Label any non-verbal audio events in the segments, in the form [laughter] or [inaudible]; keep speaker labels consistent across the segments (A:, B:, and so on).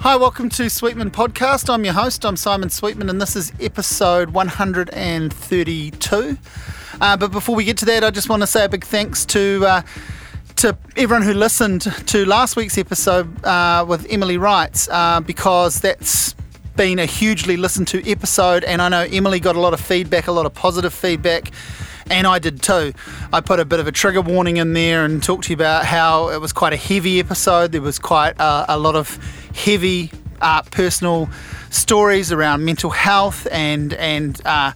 A: Hi, welcome to Sweetman Podcast. I'm your host, I'm Simon Sweetman, and this is episode 132. Uh, but before we get to that, I just want to say a big thanks to. Uh, to everyone who listened to last week's episode uh, with Emily Writes, uh, because that's been a hugely listened to episode, and I know Emily got a lot of feedback, a lot of positive feedback and I did too. I put a bit of a trigger warning in there and talked to you about how it was quite a heavy episode. There was quite uh, a lot of heavy uh, personal stories around mental health and and uh,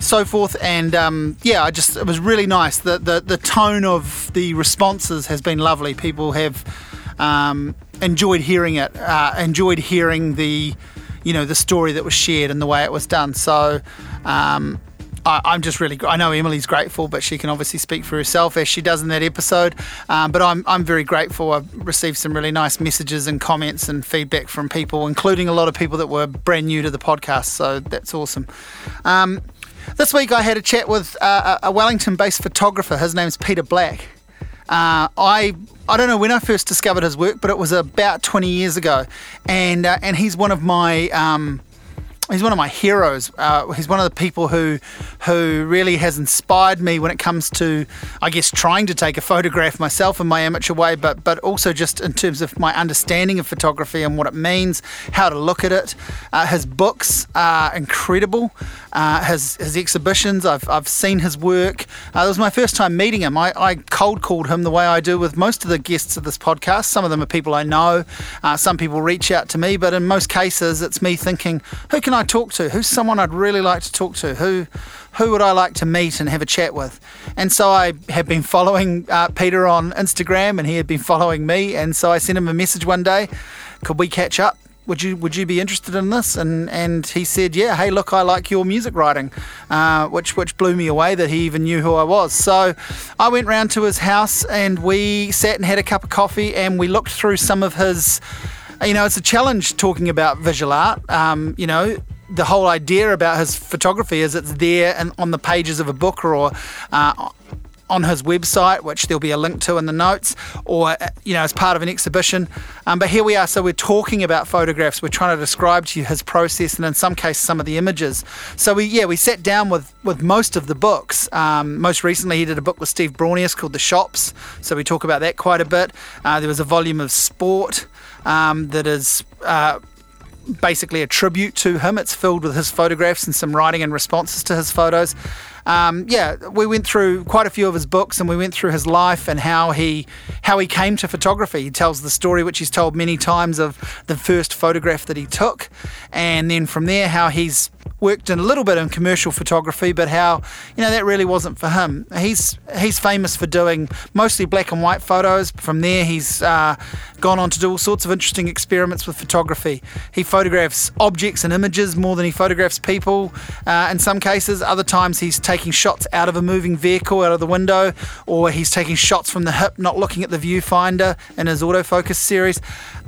A: so forth. And um, yeah, I just it was really nice. The, the the tone of the responses has been lovely. People have um, enjoyed hearing it. Uh, enjoyed hearing the you know the story that was shared and the way it was done. So. Um, I, am just really. I know Emily's grateful, but she can obviously speak for herself as she does in that episode. Um, but I'm I'm very grateful. I've received some really nice messages and comments and feedback from people, including a lot of people that were brand new to the podcast. So that's awesome. Um, this week I had a chat with uh, a Wellington-based photographer. His name's Peter Black. Uh, I I don't know when I first discovered his work, but it was about 20 years ago, and uh, and he's one of my um, he's one of my heroes. Uh, he's one of the people who who really has inspired me when it comes to, I guess, trying to take a photograph myself in my amateur way, but but also just in terms of my understanding of photography and what it means, how to look at it. Uh, his books are incredible. Uh, his his exhibitions, I've I've seen his work. Uh, it was my first time meeting him. I, I cold called him the way I do with most of the guests of this podcast. Some of them are people I know. Uh, some people reach out to me, but in most cases, it's me thinking, who can I talk to? Who's someone I'd really like to talk to? Who who would I like to meet and have a chat with? And so I had been following uh, Peter on Instagram, and he had been following me. And so I sent him a message one day. Could we catch up? Would you would you be interested in this? And and he said, yeah. Hey, look, I like your music writing, uh, which which blew me away that he even knew who I was. So I went round to his house and we sat and had a cup of coffee and we looked through some of his you know, it's a challenge talking about visual art. Um, you know, the whole idea about his photography is it's there and on the pages of a book or uh, on his website, which there'll be a link to in the notes, or you know, as part of an exhibition. Um, but here we are, so we're talking about photographs. We're trying to describe to you his process, and in some cases, some of the images. So we, yeah, we sat down with with most of the books. Um, most recently, he did a book with Steve Braunias called The Shops, so we talk about that quite a bit. Uh, there was a volume of sport um, that is. Uh, basically a tribute to him. It's filled with his photographs and some writing and responses to his photos. Um, yeah, we went through quite a few of his books and we went through his life and how he how he came to photography. He tells the story, which he's told many times, of the first photograph that he took, and then from there how he's worked in a little bit in commercial photography, but how you know that really wasn't for him. He's he's famous for doing mostly black and white photos. From there, he's uh, gone on to do all sorts of interesting experiments with photography. He photographs objects and images more than he photographs people. Uh, in some cases, other times he's taking shots out of a moving vehicle, out of the window, or he's taking shots from the hip, not looking at the viewfinder in his autofocus series.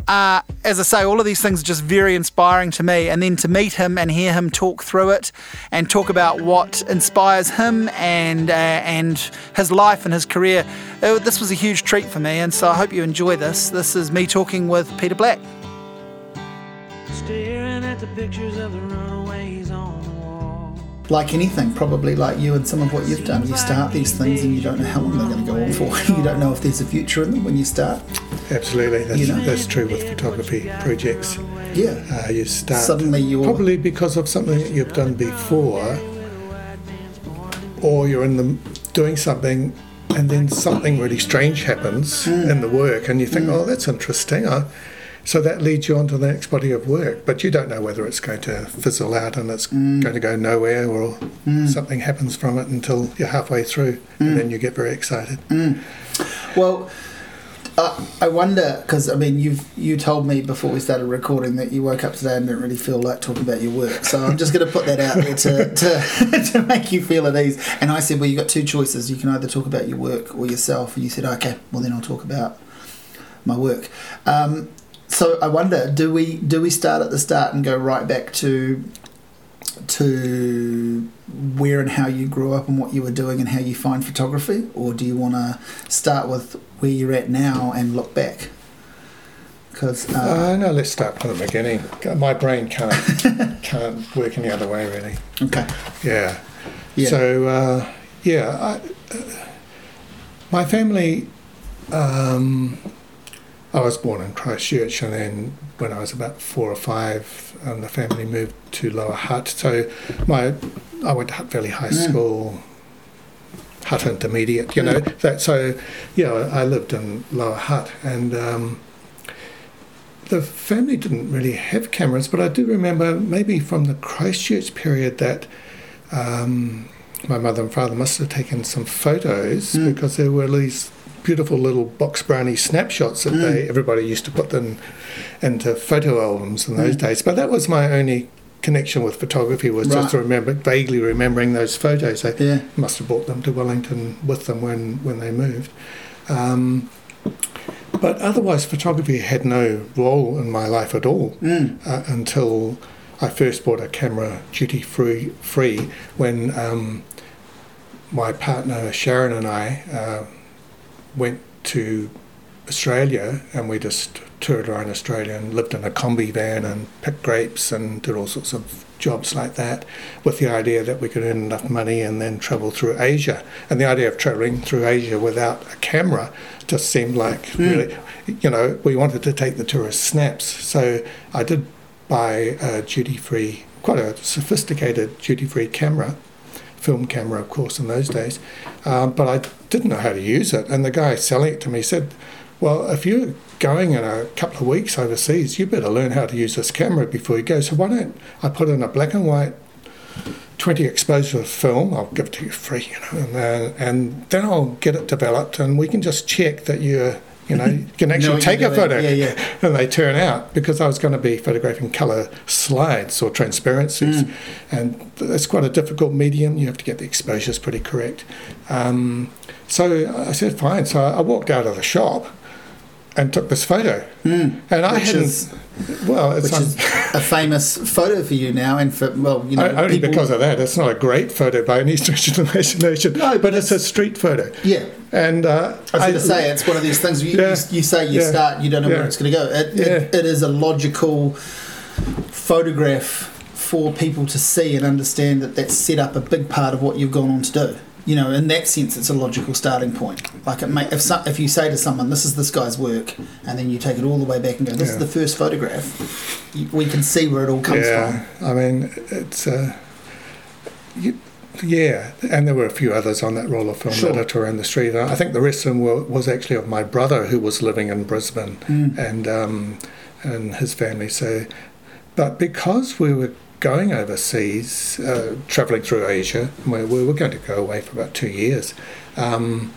A: Uh, as I say, all of these things are just very inspiring to me. And then to meet him and hear him talk through it and talk about what inspires him and uh, and his life and his career, it, this was a huge treat for me. And so I hope you enjoy this. This is me talking with Peter Black. Staring at the pictures of the runaways. Like anything, probably like you and some of what you've done, you start these things and you don't know how long they're going to go on for. [laughs] you don't know if there's a future in them when you start.
B: Absolutely, that's, you know? that's true with photography projects.
A: Yeah.
B: Uh, you start
A: suddenly you're
B: probably because of something that you've done before, or you're in the doing something, and then something really strange happens mm. in the work, and you think, mm. oh, that's interesting. Uh, so that leads you on to the next body of work, but you don't know whether it's going to fizzle out and it's mm. going to go nowhere, or hmm. something happens from it until you're halfway through, and hmm. then you get very excited.
A: Hmm. Well uh, I wonder because I mean you've you told me before we started recording that you woke up today and didn't really feel like talking about your work. So I'm just going to put that out there to, [laughs] to, [laughs] to make you feel at ease. And I said, well, you have got two choices. You can either talk about your work or yourself. And you said, okay, well then I'll talk about my work. Um, so I wonder, do we do we start at the start and go right back to to where and how you grew up and what you were doing and how you find photography, or do you want to start with where you're at now and look back? Because uh,
B: Uh, no, let's start from the beginning. My brain can't [laughs] can't work any other way, really.
A: okay,
B: Yeah.
A: yeah,
B: So uh, yeah, I, uh, my family. Um, I was born in Christchurch, and then when I was about four or five, um, the family moved to Lower Hutt. So my I went to Hutt Valley High
A: Mm.
B: School, Hutt Intermediate. You know that. So yeah, I lived in Lower Hutt, and. Um, the family didn't really have cameras, but I do remember maybe from the Christchurch period that um, my mother and father must have taken some photos
A: Mm.
B: because there were these beautiful little box brownie snapshots that
A: Mm.
B: they everybody used to put them into photo albums in those
A: Mm.
B: days. But that was my only connection with photography was
A: Right.
B: just to remember vaguely remembering those photos. They
A: yeah,
B: must have brought them to Wellington with them when when they moved. Um, but otherwise, photography had no role in my life at all
A: mm.
B: uh, until I first bought a camera duty free free when um, my partner Sharon and I uh, went to Australia and we just toured around Australia and lived in a combi van and picked grapes and did all sorts of jobs like that with the idea that we could earn enough money and then travel through Asia. And the idea of traveling through Asia without a camera just seemed like
A: Mm.
B: really, you know, we wanted to take the tourist snaps. So I did buy a duty free, quite a sophisticated duty free camera, film camera, of course, in those days. Um, but I didn't know how to use it. And the guy selling it to me said, Well, if you're going in a couple of weeks overseas, you better learn how to use this camera before you go. So why don't I put in a black and white 20 exposure film, I'll give it to you free, you know, and, uh, and then I'll get it developed and we can just check that you're, you know, you can actually
A: what
B: take a photo.
A: Yeah, yeah. [laughs]
B: And they turn out because I was going to be photographing colour slides or transparencies,
A: Mm.
B: and it's quite a difficult medium. You have to get the exposures pretty correct. Um, so I said, fine. So I walked out of the shop and took this photo,
A: Mm.
B: and I
A: Which
B: hadn't.
A: is-
B: well, it's
A: which
B: un-
A: is a famous photo for you now, and for well, you know,
B: o- only
A: people-
B: because of that. It's not a great photo by any stretch of the imagination,
A: No, but
B: but it's a street photo.
A: yeah.
B: And uh,
A: I was going to say it's one of these things. You,
B: Yeah.
A: you, you say you
B: Yeah.
A: start, you don't know where it's going to go. It,
B: Yeah.
A: it, it is a logical photograph for people to see and understand that that's set up a big part of what you've gone on to do. You know, in that sense, it's a logical starting point. Like, it may, if some, if you say to someone, "This is this guy's work," and then you take it all the way back and go, "This is the first photograph," you, we can see where it all comes from.
B: yeah, I mean, it's uh, you, yeah, and there were a few others on that roll of film
A: Sure.
B: that are around the street. I think the rest of them were, was actually of my brother who was living in Brisbane.
A: Mm.
B: and um, and his family. So, but because we were going overseas, uh, travelling through Asia, we, we were going to go away for about two years. Um,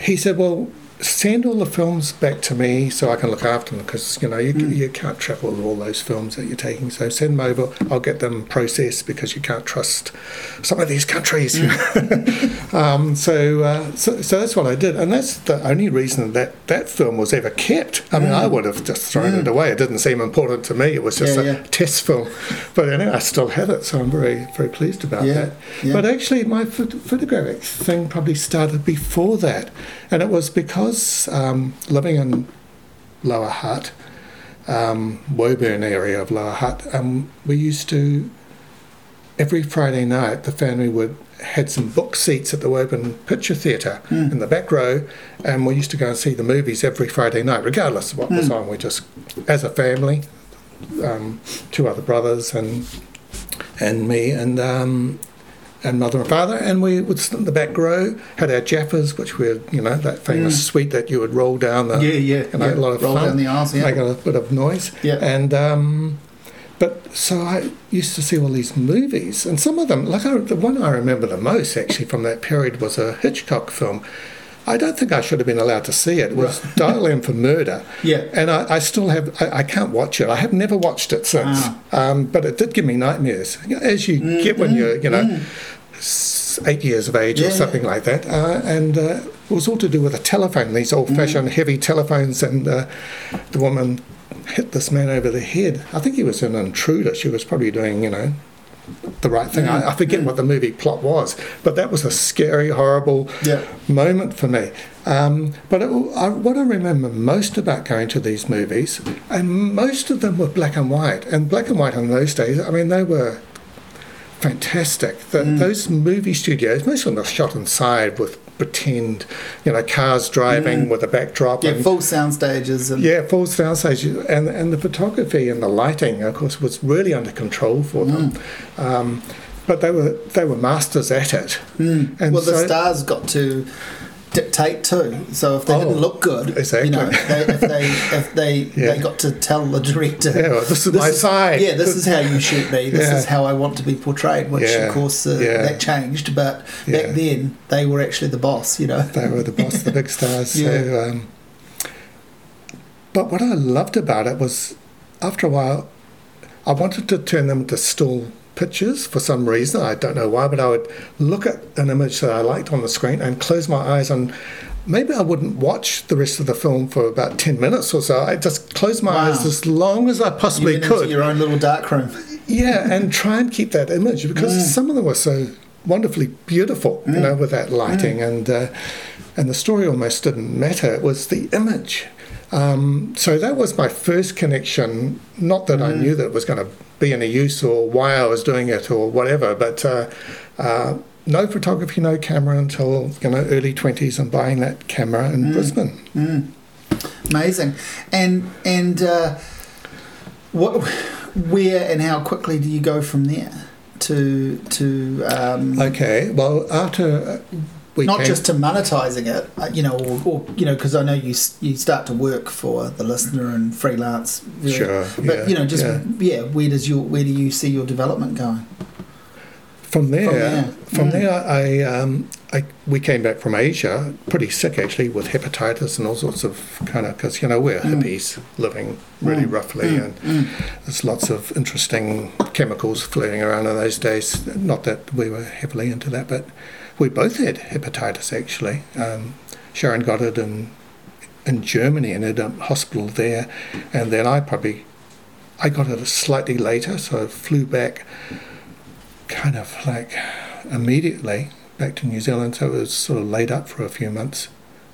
B: he said, "Well, send all the films back to me so I can look after them because you know you,
A: Mm.
B: you can't travel with all those films that you're taking. So send them over. I'll get them processed because you can't trust some of these countries. [laughs] um, so, uh, so so that's what I did, and that's the only reason that that film was ever kept. I mean,
A: Mm.
B: I would have just thrown it away. It didn't seem important to me. It was just
A: Yeah,
B: a
A: yeah.
B: test film, but anyway, I still have it, so I'm very very pleased about
A: Yeah,
B: that. But actually, my phot- photographic thing probably started before that, and it was because um, living in Lower Hutt, um, Woburn area of Lower Hutt, um, we used to every Friday night the family would had some book seats at the Woburn Picture Theatre
A: Mm.
B: in the back row, and we used to go and see the movies every Friday night, regardless of what was
A: Mm.
B: on. We just, as a family, um, two other brothers and and me and um, and mother and father, and we would sit in the back row, had our jaffas, which were you know that famous
A: Mm.
B: suite that you would roll down the
A: yeah, yeah,
B: you know,
A: yeah.
B: a lot of
A: Roll
B: fun.
A: down the aisles. Yeah,
B: make a bit of noise.
A: yeah.
B: And um, but so I used to see all these movies, and some of them, like I, the one I remember the most actually from that period was a Hitchcock film. I don't think I should have been allowed to see it. It was [laughs] Dial M for Murder,
A: yeah.
B: and I, I still have. I, I can't watch it. I have never watched it since.
A: Ah.
B: Um, but it did give me nightmares, as you
A: Mm,
B: get when
A: mm,
B: you're, you know,
A: mm.
B: Eight years of age
A: Yeah,
B: or something like that. Uh, and uh, it was all to do with a telephone, these old fashioned heavy telephones. And uh, the woman hit this man over the head. I think he was an intruder. She was probably doing, you know, the right thing. I, I forget what the movie plot was, but that was a scary, horrible
A: Yeah.
B: moment for me. Um, but it, I, what I remember most about going to these movies, and most of them were black and white, and black and white in those days, I mean, they were fantastic. The,
A: Mm.
B: Those movie studios, most of them are shot inside with pretend, you know, cars driving with a backdrop.
A: Mm. Yeah,
B: and,
A: full sound stages and
B: yeah, full sound stage, and and the photography and the lighting, of course, was really under control for them.
A: Mm.
B: Um, but they were they were masters at it. And
A: Mm. well, the
B: so-
A: stars got to dictate too. So if they
B: Oh,
A: didn't look good,
B: exactly.
A: you know, they, if they if they [laughs]
B: Yeah.
A: they got to tell the director,
B: Yeah, well, this is my side.
A: Yeah, this is how you shoot me. This
B: Yeah.
A: is how I want to be portrayed. Which
B: Yeah,
A: of course uh, that changed, but back then they were actually the boss. You know.
B: They were the boss, the big stars. [laughs]
A: Yeah.
B: So, um, but what I loved about it was, after a while, I wanted to turn them into still pictures for some reason. I don't know why, but I would look at an image that I liked on the screen and close my eyes and. Maybe I wouldn't watch the rest of the film for about 10 minutes or so. I just close my
A: Wow.
B: eyes as long as I possibly could.
A: your own little dark room.
B: Yeah, and try and keep that image because
A: Mm.
B: some of them were so wonderfully beautiful, you know, with that lighting
A: Mm.
B: and uh, and the story almost didn't matter. It was the image. Um, so that was my first connection. Not that I
A: Mm.
B: knew that it was going to be any use or why I was doing it or whatever, but. Uh, uh, no photography, no camera until you know early twenties, and buying that camera
A: Mm.
B: in Brisbane.
A: Amazing, and and uh, what, where and how quickly do you go from there to to um,
B: Okay, well after uh, we
A: not just to monetizing it, uh, you know, or, or you know, because I know you you start to work for the listener and freelance, very-
B: Sure,
A: But
B: yeah,
A: you know, just
B: yeah.
A: yeah. where does your where do you see your development going?
B: From there,
A: there,
B: from
A: mm.
B: there, I, um, I we came back from Asia pretty sick actually with hepatitis and all sorts of kind of because you know we're
A: Mm.
B: hippies living really
A: Mm.
B: roughly
A: Mm,
B: and
A: mm.
B: there's lots of interesting chemicals floating around in those days. Not that we were heavily into that, but we both had hepatitis actually. Um, Sharon got it in in Germany and in a hospital there, and then I probably I got it slightly later, so I flew back kind of like immediately back to New Zealand. So it was sort of laid up for a few months.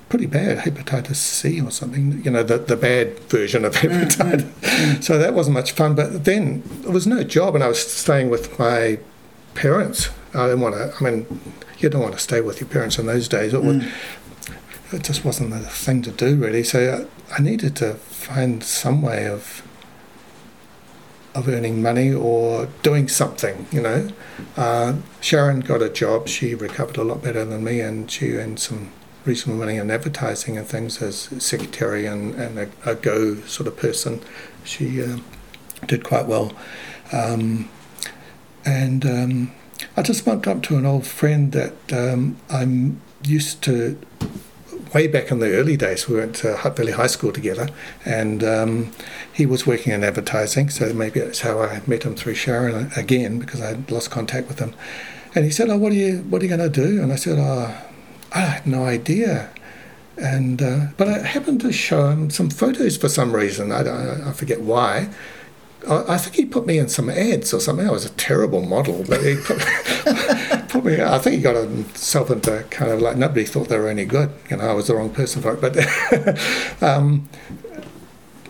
B: Pretty bad, hepatitis C or something, you know, the, the bad version of mm, mm, hepatitis. Mm. So that wasn't much fun. But then there was no job, and I was staying with my parents. I didn't want to, I mean, you don't want to stay with your parents in those days. It, would,
A: Mm.
B: it just wasn't the thing to do, really. So I, I needed to find some way of of earning money or doing something, you know. Uh, Sharon got a job. She recovered a lot better than me, and she earned some reasonable money in advertising and things as secretary and, and a, a go sort of person. She um did quite well. Um, and um, I just bumped up to an old friend that um, I'm used to way back in the early days. We went to Hutt Valley High School together, and um, he was working in advertising, so maybe that's how I met him through Sharon again because I lost contact with him. And he said, "Oh, what are you what are you going to do?" And I said, "Oh, I had no idea." And uh, but I happened to show him some photos for some reason. I, I forget why. I think he put me in some ads or something. I was a terrible model, but he put, [laughs] put me. I think he got himself into kind of like nobody thought they were any good. You know, I was the wrong person for it. But [laughs] um,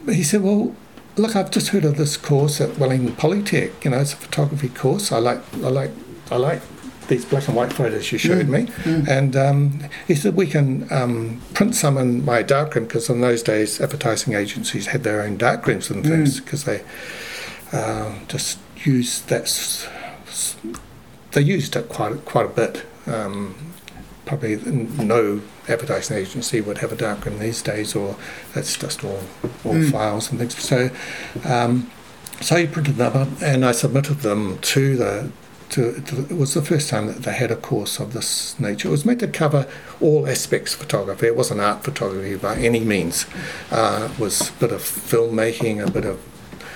B: he said, "Well, look, I've just heard of this course at Wellington Polytech. You know, it's a photography course. I like, I like, I like." These black and white photos you showed me, and um, he said we can um, print some in my darkroom because in those days advertising agencies had their own darkrooms and things because they uh, just used that. s- s- They used it quite quite a bit. Um, probably no advertising agency would have a darkroom these days, or that's just all all
A: Mm.
B: files and things. So, um, so he printed them up, and I submitted them to the. To, to, it was the first time that they had a course of this nature. It was meant to cover all aspects of photography. It wasn't art photography by any means. Uh, it was a bit of filmmaking, a bit of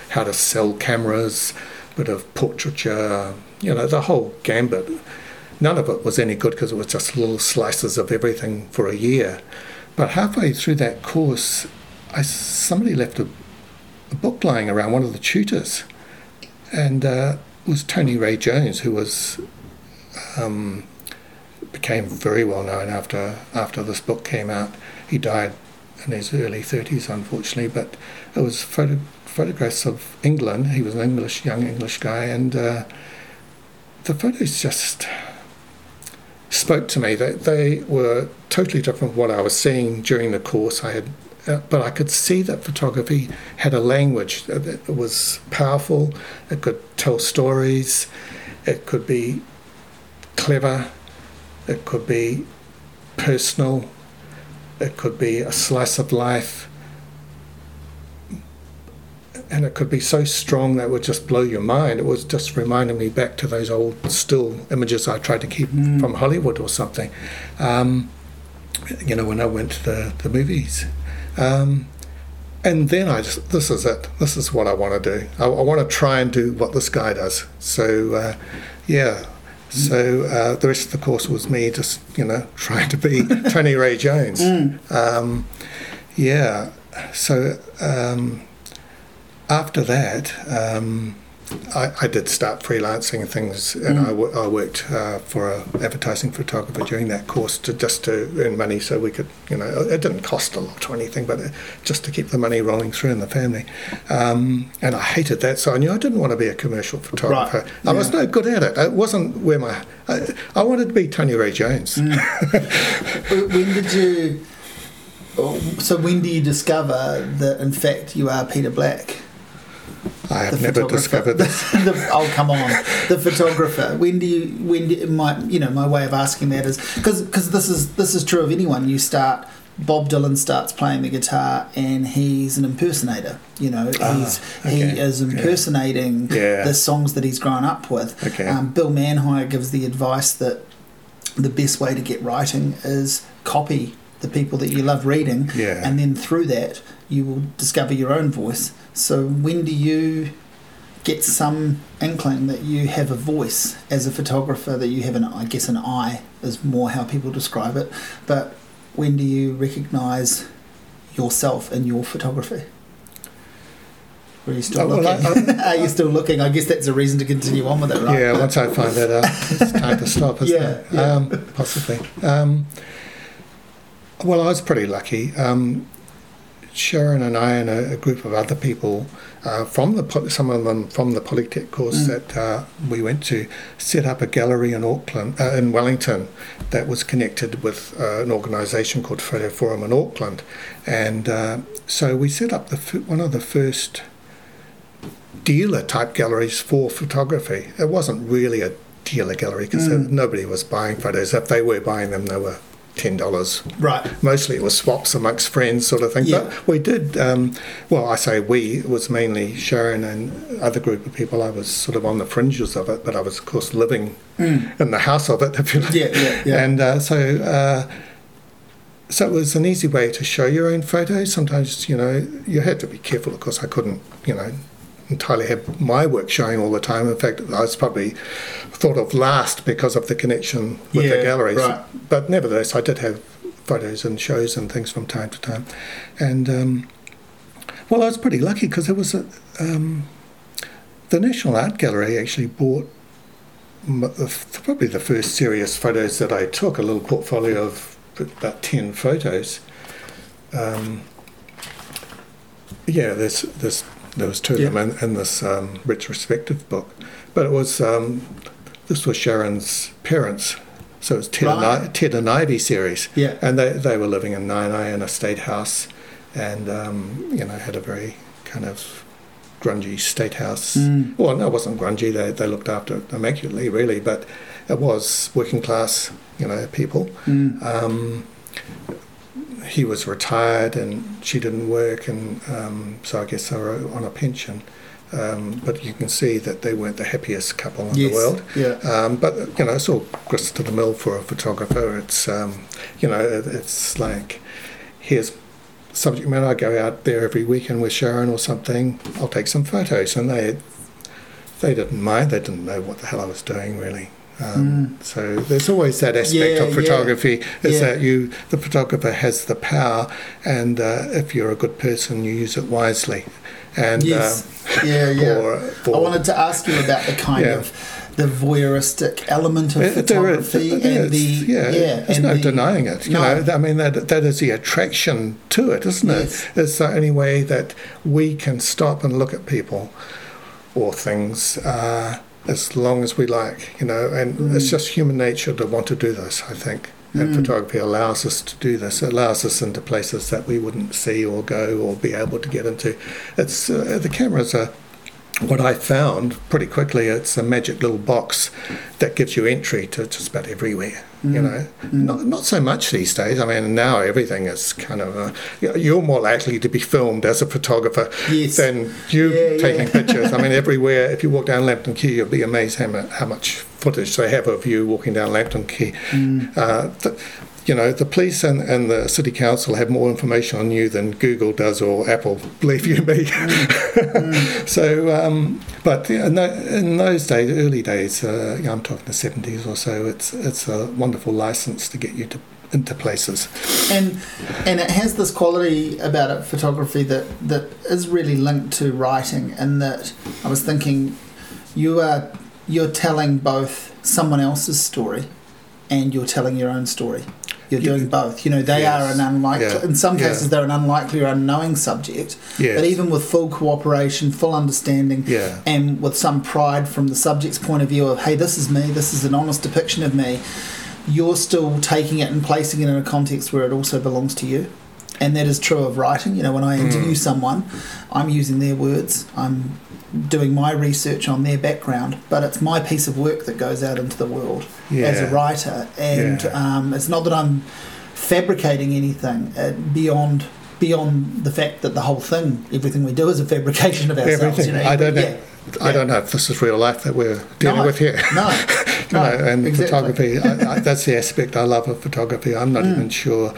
B: how to sell cameras, a bit of portraiture, you know, the whole gambit. None of it was any good because it was just little slices of everything for a year. But halfway through that course, I, somebody left a, a book lying around, one of the tutors, and uh, was Tony Ray Jones, who was um, became very well known after after this book came out. He died in his early 30s, unfortunately, but it was photo, photographs of England. He was an English young English guy, and uh, the photos just spoke to me. They, they were totally different from what I was seeing during the course. I had, uh, but I could see that photography had a language that was powerful. It could tell stories. It could be clever. It could be personal. It could be a slice of life. And it could be so strong that it would just blow your mind. It was just reminding me back to those old still images I tried to keep
A: Mm.
B: from Hollywood or something. Um, you know, when I went to the, the movies. Um, and then I just, this is it. This is what I want to do. I, I want to try and do what this guy does. So, uh, yeah. So uh, the rest of the course was me just, you know, [laughs] trying to be [laughs] Tony Ray Jones. Um, yeah. So um, after that, um, I, I did start freelancing things, and I, wo- I worked uh, for an advertising photographer during that course to just to earn money, so we could, you know, it didn't cost a lot or anything, but it, just to keep the money rolling through in the family. Um, and I hated that, so I knew I didn't want to be a commercial photographer. I was no good at it. It wasn't where my. I, I wanted to be Tony Ray Jones. [laughs]
A: when did you? So when do you discover that in fact you are Peter Black?
B: I have never discovered this. [laughs]
A: the, oh come on, the photographer. When do you? When do, my you know my way of asking that is because because this is this is true of anyone. You start. Bob Dylan starts playing the guitar and he's an impersonator. You know, he's
B: Ah, okay.
A: he is impersonating
B: Yeah.
A: the songs that he's grown up with.
B: Okay.
A: Um, Bill Manhire gives the advice that the best way to get writing is copy the people that you love reading,
B: Yeah.
A: and then through that you will discover your own voice. So when do you get some inkling that you have a voice as a photographer? That you have an, I guess, an eye is more how people describe it. But when do you recognise yourself in your photography? Or are you still
B: Oh, well,
A: looking? [laughs] are you still looking? I guess that's a reason to continue on with it, right?
B: Yeah, once I find that out, it's time to stop, isn't
A: Yeah,
B: it?
A: yeah.
B: Um, possibly. Um, well, I was pretty lucky. Um, Sharon and I and a, a group of other people uh, from the some of them from the Polytech course
A: Mm.
B: that uh, we went to set up a gallery in Auckland, uh, in Wellington, that was connected with uh, an organisation called Photo Forum in Auckland, and uh, so we set up the one of the first dealer type galleries for photography. It wasn't really a dealer gallery because
A: Mm.
B: nobody was buying photos. If they were buying them, they were ten dollars.
A: Right.
B: Mostly it was swaps amongst friends, sort of thing.
A: Yeah.
B: But we did. Um, well, I say we. It was mainly Sharon and other group of people. I was sort of on the fringes of it, but I was of course living
A: Mm.
B: in the house of it, [laughs] like.
A: Yeah, yeah, yeah.
B: And uh, so. Uh, so it was an easy way to show your own photos. Sometimes, you know, you had to be careful. Of course, I couldn't, you know, entirely have my work showing all the time. In fact, I was probably thought of last because of the connection with
A: Yeah,
B: the galleries.
A: right.
B: But nevertheless, I did have photos and shows and things from time to time. And um, well, I was pretty lucky because there was a um, the National Art Gallery actually bought m- the f- probably the first serious photos that I took. A little portfolio of about ten photos. Um, yeah, there's there's there was two of them in, in this um, retrospective book, but it was um, this was Sharon's parents, so it was Ted, and,
A: Right.
B: Ted and Ivy series,
A: Yeah.
B: and they they were living in Naenae in a state house, and um, you know had a very kind of grungy state house.
A: Mm.
B: Well, no, it wasn't grungy. They they looked after it immaculately, really, but it was working class, you know, people.
A: Mm.
B: He was retired and she didn't work, and um, so I guess they were on a pension. Um, but you can see that they weren't the happiest couple in
A: Yes.
B: the world.
A: Yeah.
B: Um, but you know, it's all grist to the mill for a photographer. It's um, you know, it's like here's subject matter. I go out there every weekend with Sharon or something. I'll take some photos, and they they didn't mind. They didn't know what the hell I was doing really. Um, So there's always that aspect
A: Mm. Yeah,
B: of
A: yeah.
B: photography is
A: Yeah.
B: that you the photographer has the power, and uh, if you're a good person, you use it wisely. And
A: Yes.
B: uh,
A: yeah, yeah. [laughs]
B: or,
A: I wanted to ask you about the kind
B: Yeah.
A: of the voyeuristic element of
B: It-
A: photography
B: it
A: and the
B: yeah,
A: yeah,
B: there's no
A: the-
B: denying it. You
A: No.
B: know, I mean that that is the attraction to it, isn't
A: Yes.
B: it? It's the only way that we can stop and look at people or things uh, as long as we like. You know, and
A: Mm.
B: it's just human nature to want to do this. I think. And
A: Mm.
B: photography allows us to do this. It allows us into places that we wouldn't see or go or be able to get into. It's uh, the cameras are what I found pretty quickly, it's a magic little box that gives you entry to just about everywhere.
A: Mm.
B: You know, not not so much these days. I mean, now everything is kind of. Uh, you're more likely to be filmed as a photographer
A: Yes.
B: than you
A: Yeah,
B: taking
A: yeah.
B: pictures. I mean, everywhere. If you walk down Lambton Quay, you'll be amazed how, how much footage they have of you walking down Lambton Quay.
A: Mm.
B: Uh, th- you know, the police and, and the city council have more information on you than Google does or Apple, believe you me. [laughs] so, um, but yeah, no, in those days, early days, uh, I'm talking the 70s or so, it's, it's a wonderful license to get you to, into places.
A: and and it has this quality about it photography that that is really linked to writing and that I was thinking you are you're telling both someone else's story and you're telling your own story you're
B: Yeah.
A: doing both you know they
B: Yes.
A: are an unlikely
B: Yeah.
A: in some
B: Yeah.
A: cases they're an unlikely or unknowing subject
B: Yes.
A: but even with full cooperation full understanding
B: Yeah.
A: and with some pride from the subject's point of view of hey this is me this is an honest depiction of me you're still taking it and placing it in a context where it also belongs to you and that is true of writing you know when i interview hmm. someone i'm using their words i'm doing my research on their background but it's my piece of work that goes out into the world as a writer and
B: Yeah.
A: um, it's not that i'm fabricating anything uh, beyond beyond the fact that the whole thing everything we do is a fabrication of ourselves
B: Everything.
A: you know
B: I don't know.
A: Yeah.
B: I
A: Yeah.
B: don't know if this is real life that we're dealing
A: No.
B: with here.
A: no [laughs] no
B: and
A: exactly.
B: photography. I, I, [laughs] that's the aspect I love of photography. I'm not even sure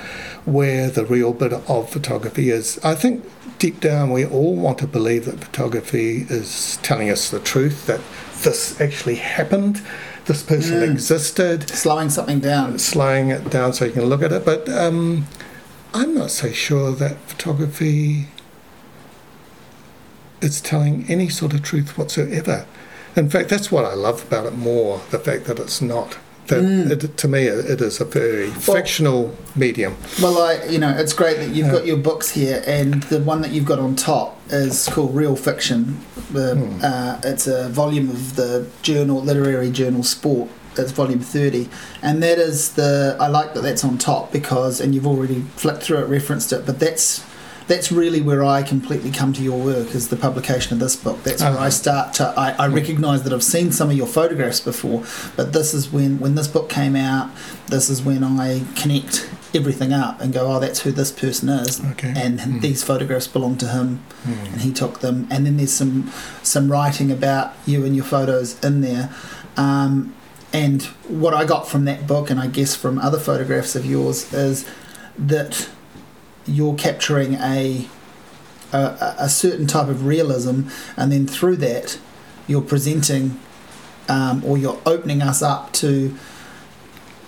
B: where the real bit of photography is. I think deep down we all want to believe that photography is telling us the truth that this actually happened, this person existed,
A: slowing something down
B: slowing it down so you can look at it. But um, I'm not so sure that photography is telling any sort of truth whatsoever. In fact, that's what I love about it more the fact that it's not. That it, to me, it is a very fictional medium.
A: Well, I, you know, it's great that you've
B: Yeah.
A: got your books here, and the one that you've got on top is called Real Fiction. The,
B: Hmm.
A: uh, it's a volume of the journal, literary journal Sport. It's volume thirty, and that is the. I like that that's on top because, and you've already flicked through it, referenced it, but that's that's really where I completely come to your work is the publication of this book. That's where I
B: Uh-huh.
A: start to. I, I recognise that I've seen some of your photographs before, but this is when when this book came out. This is when I connect everything up and go, oh, that's who this person is,
B: Okay.
A: and
B: Mm.
A: these photographs belong to him,
B: Hmm.
A: and he took them. And then there's some some writing about you and your photos in there. Um, and what I got from that book, and I guess from other photographs of yours, is that you're capturing a a, a certain type of realism, and then through that, you're presenting um, or you're opening us up to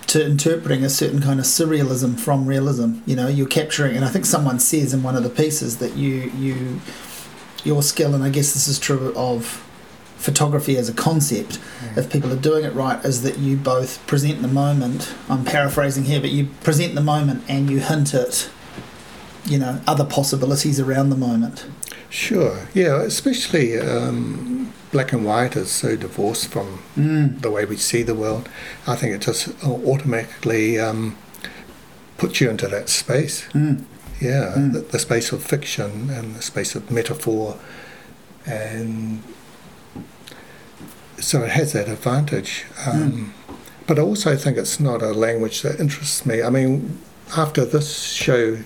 A: to interpreting a certain kind of surrealism from realism. You know, you're capturing, and I think someone says in one of the pieces that you you your skill, and I guess this is true of photography as a concept. If people are doing it right, is that you both present the moment. I'm paraphrasing here, but you present the moment and you hint at you know other possibilities around the moment.
B: Sure, yeah, especially um, black and white is so divorced from
A: Mm.
B: the way we see the world. I think it just automatically um, puts you into that space.
A: Mm.
B: Yeah,
A: Mm.
B: the, the space of fiction and the space of metaphor, and so it has that advantage. Um, But I also think it's not a language that interests me. I mean, after this show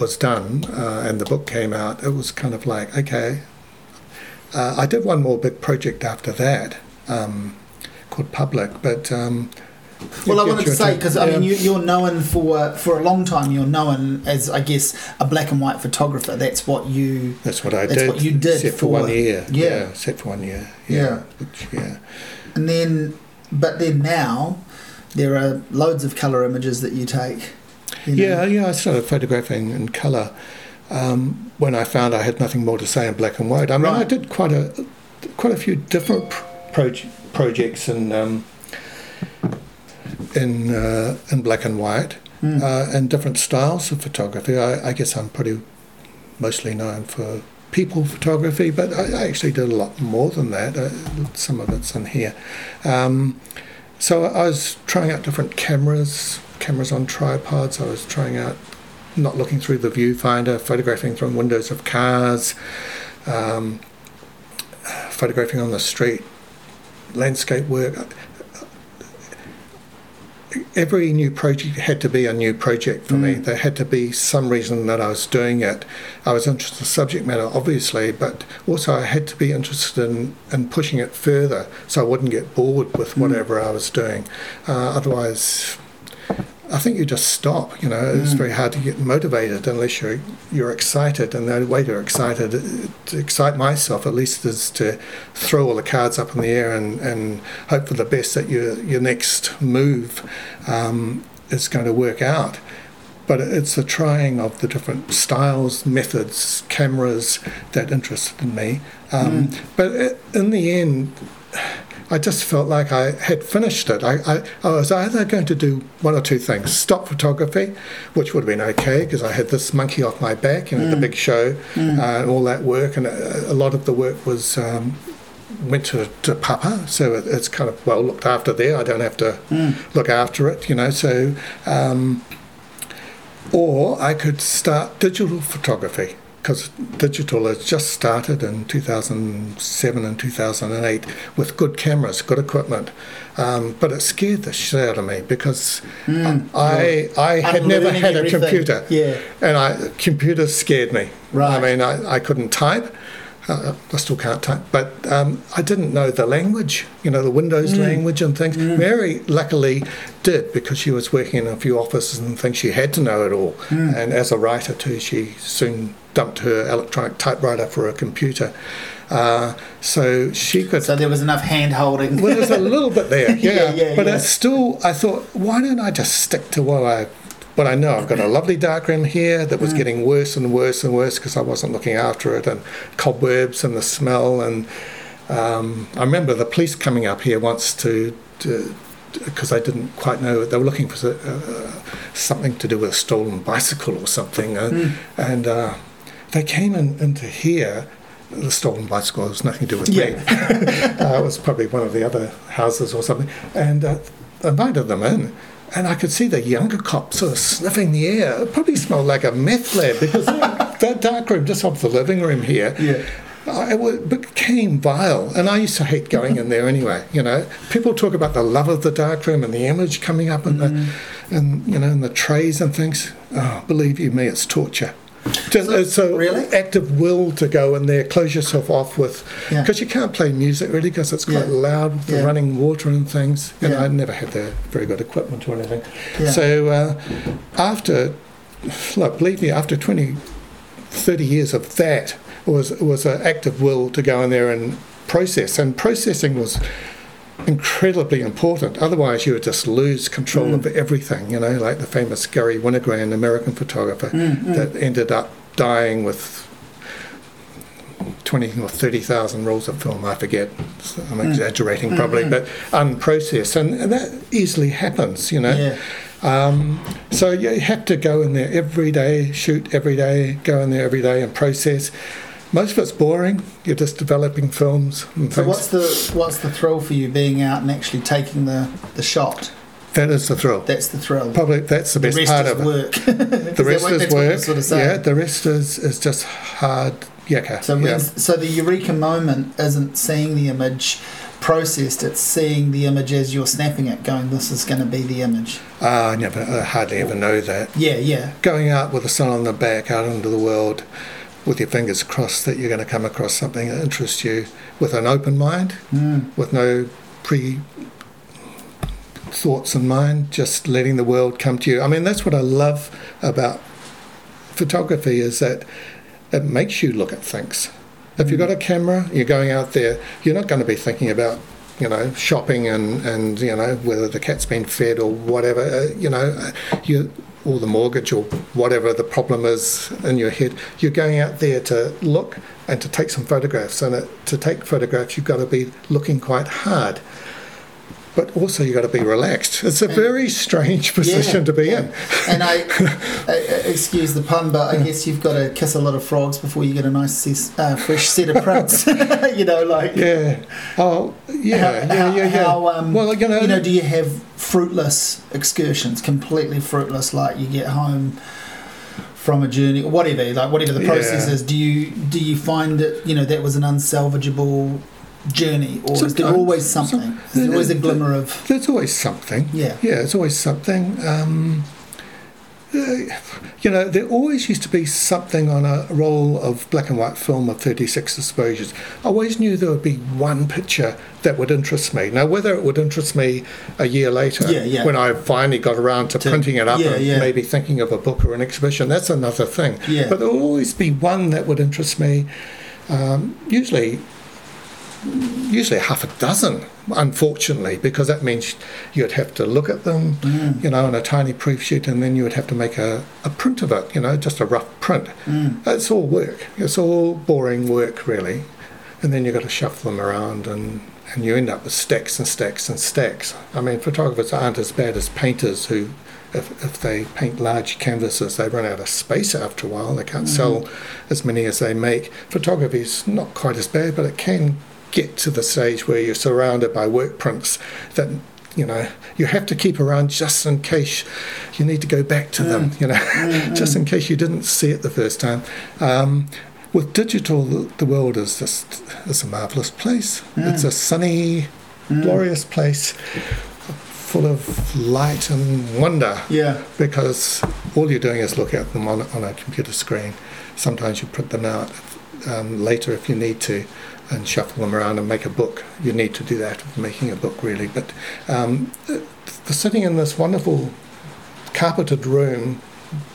B: was done uh, and the book came out, it was kind of like, okay. Uh, I did one more big project after that um, called Public, but. Um,
A: Well, I wanted to say because I mean you, you're known for for a long time. You're known as I guess a black and white photographer. That's what you.
B: That's what I
A: That's
B: did.
A: what you did
B: Set for,
A: for-
B: one year.
A: yeah.
B: set for one year.
A: Yeah.
B: Which, yeah.
A: And then, but then now, there are loads of color images that you take. You know.
B: Yeah, yeah. I started photographing in colour um, when I found I had nothing more to say in black and white. I mean, I did quite a quite a few different pr- proj- projects in um, in uh, in black and white
A: Mm.
B: uh, and different styles of photography. I, I guess I'm pretty mostly known for people photography, but I, I actually did a lot more than that. Uh, some of it's in here. Um, so I was trying out different cameras, cameras on tripods. I was trying out not looking through the viewfinder, photographing from windows of cars, um, photographing on the street, landscape work. Every new project had to be a new project for me.
A: Mm.
B: There had to be some reason that I was doing it. I was interested in the subject matter, obviously, but also I had to be interested in, in pushing it further so I wouldn't get bored with
A: Mm.
B: whatever I was doing. Uh, otherwise, I think you just stop. You know, it's
A: Mm.
B: very hard to get motivated unless you're you're excited. And the only way to excited to excite myself, at least, is to throw all the cards up in the air and, and hope for the best that your your next move um, is going to work out. But it's the trying of the different styles, methods, cameras that interested me. Um, But i- in the end, I just felt like I had finished it. I, I, I was either going to do one or two things stop photography, which would have been okay because I had this monkey off my back, you know, the big show, uh, and all that work. And a, a lot of the work was. Um, Went to, to Papa, so it, it's kind of well looked after there. I don't have to look after it, you know. So, um, or I could start digital photography because digital has just started in 2007 and 2008 with good cameras, good equipment. Um, but it scared the shit out of me because I, I had never
A: Unlearning
B: had a
A: everything.
B: computer.
A: Yeah.
B: And I, computers scared me.
A: Right.
B: I mean, I, I couldn't type. Uh, I still can't type, but um, I didn't know the language, you know, the Windows language and things. Mary luckily did because she was working in a few offices and things. She had to know it all. And as a writer too, she soon dumped her electronic typewriter for a computer. Uh, so she could
A: So there was enough hand holding.
B: well, there's a little bit there, [laughs] yeah.
A: Yeah, yeah,
B: but
A: yeah.
B: it's still, I thought, why don't I just stick to what I, what I know? I've got a lovely darkroom here that
A: Mm.
B: was getting worse and worse and worse because I wasn't looking after it, and cobwebs and the smell. And um, I remember the police coming up here once to. to because I didn't quite know they were looking for uh, something to do with a stolen bicycle or something, uh,
A: Mm.
B: and uh, they came in, into here. The stolen bicycle has nothing to do with me [laughs] uh, it was probably one of the other houses or something, and uh, invited them in. And I could see the younger cops sort of sniffing the air. It probably smelled like a meth lab because [laughs] that dark room just off the living room here.
A: Yeah.
B: I- It became vile, and I used to hate going in there anyway. You know, people talk about the love of the dark room and the image coming up and the, and you know, and the trays and things. Oh, believe you me, it's torture. Just,
A: So-
B: it's a
A: really?
B: active will to go in there, close yourself off with,
A: Yeah.
B: because you can't play music really because it's quite
A: Yeah.
B: loud with the
A: Yeah.
B: running water and things. And
A: Yeah.
B: I never had the very good equipment or anything.
A: Yeah.
B: So uh, after, look, believe me, after 20, 30 years of that, it was it was an active will to go in there and process, and processing was incredibly important. Otherwise, you would just lose control
A: Mm.
B: of everything. You know, like the famous Garry Winogrand, American photographer,
A: Mm,
B: that ended up dying with. 20 or 30,000 rolls of film, I forget. I'm
A: Mm.
B: exaggerating probably, but unprocessed. And, and that easily happens, you know.
A: Yeah.
B: Um, so you have to go in there every day, shoot every day, go in there every day and process. Most of it's boring. You're just developing films and
A: So
B: things.
A: what's the what's the thrill for you being out and actually taking the, the shot?
B: that is the thrill.
A: That's the thrill.
B: Probably that's the
A: the
B: best
A: rest
B: part
A: is
B: of it.
A: work. [laughs]
B: The rest
A: what-
B: is
A: that's what you're
B: work.
A: sort of
B: yeah, the rest is, is just hard yakka.
A: So,
B: yeah.
A: so the eureka moment isn't seeing the image processed; it's seeing the image as you're snapping it, going, "This is going to be the image."
B: Ah, I never, I hardly ever know that.
A: Yeah, yeah,
B: Going out with the sun on the back out into the world with your fingers crossed that you're going to come across something that interests you with an open mind,
A: mm.
B: with no pre thoughts in mind, just letting the world come to you. I mean, that's what I love about photography is that it makes you look at things. If you've got a camera, you're going out there, you're not going to be thinking about, you know, shopping and, and you know, whether the cat's been fed or whatever. Uh, you know, uh, you or the mortgage or whatever the problem is in your head. You're going out there to look and to take some photographs. And it, to take photographs, you've got to be looking quite hard. But also, you've got to be relaxed. It's a
A: And-
B: very strange position
A: Yeah,
B: to be
A: yeah.
B: in.
A: And I, I, [laughs] excuse the pun, but I guess you've got to kiss a lot of frogs before you get a nice, uh, fresh set of prints. [laughs] you know, like
B: Yeah. Oh, yeah,
A: how,
B: yeah, yeah, yeah.
A: how, um,
B: well, you know,
A: you know, do you have fruitless excursions, completely fruitless, like you get home from a journey, whatever, like whatever the process
B: Yeah.
A: is? Do you do you find that you know that was an unsalvageable journey, or is there always something?
B: Some-
A: is there always a glimmer of
B: there's always something.
A: yeah,
B: Yeah, it's always something. Um, uh, you know, there always used to be something on a roll of black and white film of 36 exposures. I always knew there would be one picture that would interest me. Now, whether it would interest me a year later,
A: Yeah, yeah.
B: when I finally got around to,
A: To-
B: printing it up
A: yeah,
B: and maybe thinking of a book or an exhibition, that's another thing.
A: Yeah.
B: But there will always be one that would interest me. Um, usually, usually half a dozen, unfortunately, because that means you'd have to look at them,
A: Mm.
B: you know, on a tiny proof sheet, and then you would have to make a, a print of it, you know, just a rough print.
A: Mm.
B: It's all work. It's all boring work, really. And then you've got to shuffle them around, and, and you end up with stacks and stacks and stacks. I mean, photographers aren't as bad as painters who. If, if they paint large canvases, they run out of space after a while. They can't
A: Mm.
B: sell as many as they make. Photography is not quite as bad, but it can get to the stage where you're surrounded by work prints that you know you have to keep around just in case you need to go back to them you know
A: Mm, [laughs]
B: just in case you didn't see it the first time. Um, with digital the, world is just is a marvelous place. It's a sunny
A: Mm.
B: glorious place full of light and wonder.
A: Yeah,
B: because all you're doing is look at them on, on a computer screen. Sometimes you print them out um, later if you need to and shuffle them around and make a book. You need to do that with making a book, really. But um, sitting in this wonderful carpeted room,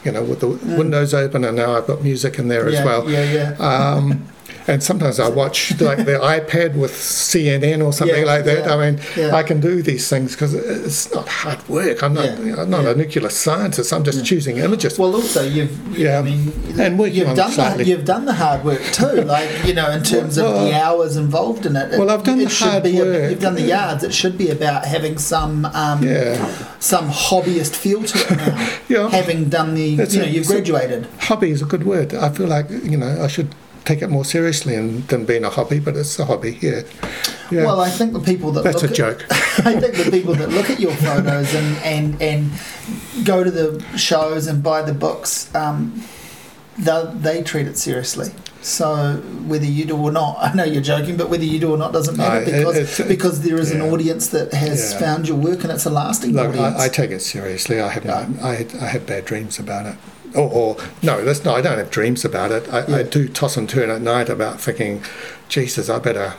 B: you know, with the
A: Mm.
B: windows open, and now I've got music in there
A: yeah,
B: as well.
A: yeah, yeah.
B: Um, [laughs] and sometimes I watch like the [laughs] iPad with CNN or something
A: Yeah,
B: like that.
A: yeah,
B: I mean,
A: yeah.
B: I can do these things because it's not hard work. I'm not, I'm not a nuclear scientist. I'm just choosing images.
A: Well, also you've, you
B: Yeah.
A: I mean,
B: And working
A: you've
B: on
A: done the, you've done the hard work too. [laughs] Like you know, in terms of
B: Well,
A: the hours involved in it. it
B: well, I've done the hard work.
A: You've done the yards. It should be about having some um,
B: yeah,
A: some hobbyist feel to it now. [laughs]
B: yeah.
A: Having done the,
B: It's
A: you know,
B: a-
A: you've
B: a-
A: graduated.
B: Hobby is a good word. I feel like you know I should take it more seriously and, than being a hobby, but it's a hobby. Yeah, yeah.
A: Well, I think the people that
B: That's
A: look
B: a
A: at,
B: joke. [laughs]
A: I think the people that look at your photos and, and, and go to the shows and buy the books, um, they, they treat it seriously. So whether you do or not, [laughs] I know you're joking, but whether you do or not doesn't matter
B: it-
A: because
B: it's-
A: because there is an audience that has
B: Yeah.
A: found your work and it's a lasting
B: Look,
A: audience.
B: I, I take it seriously. I have
A: Yeah.
B: not, I, I have bad dreams about it. Or, or no, that's no. I don't have dreams about it. I,
A: Yeah.
B: I do toss and turn at night about thinking, Jesus, I better,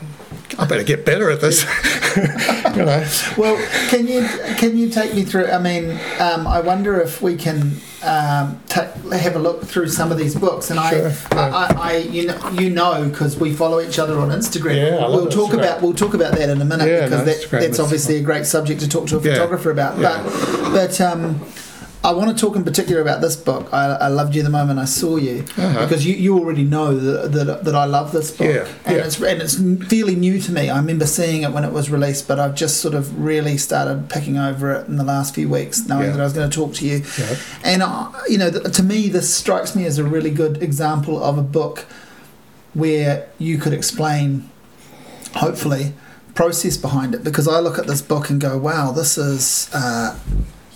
B: I better get better at this. [laughs] you know.
A: Well, can you can you take me through? I mean, um, I wonder if we can um, ta have a look through some of these books. And
B: Sure,
A: I,
B: yeah.
A: I, I, you know, you know, because we follow each other on Instagram.
B: Yeah,
A: we'll talk
B: Instagram.
A: about we'll talk about that in a minute
B: Yeah,
A: because
B: no,
A: that, that's obviously a great subject to talk to a photographer about. But but um, I want to talk in particular about this book. I, I loved you the moment I saw you
B: Uh-huh.
A: because you, you already know that, that, that I love this book.
B: Yeah,
A: and
B: yeah.
A: it's and it's fairly new to me. I remember seeing it when it was released, but I've just sort of really started picking over it in the last few weeks, knowing
B: Yeah.
A: that I was going to talk to you.
B: Yeah.
A: And uh, you know, th- to me, this strikes me as a really good example of a book where you could explain, hopefully, process behind it. Because I look at this book and go, "Wow, this is." Uh,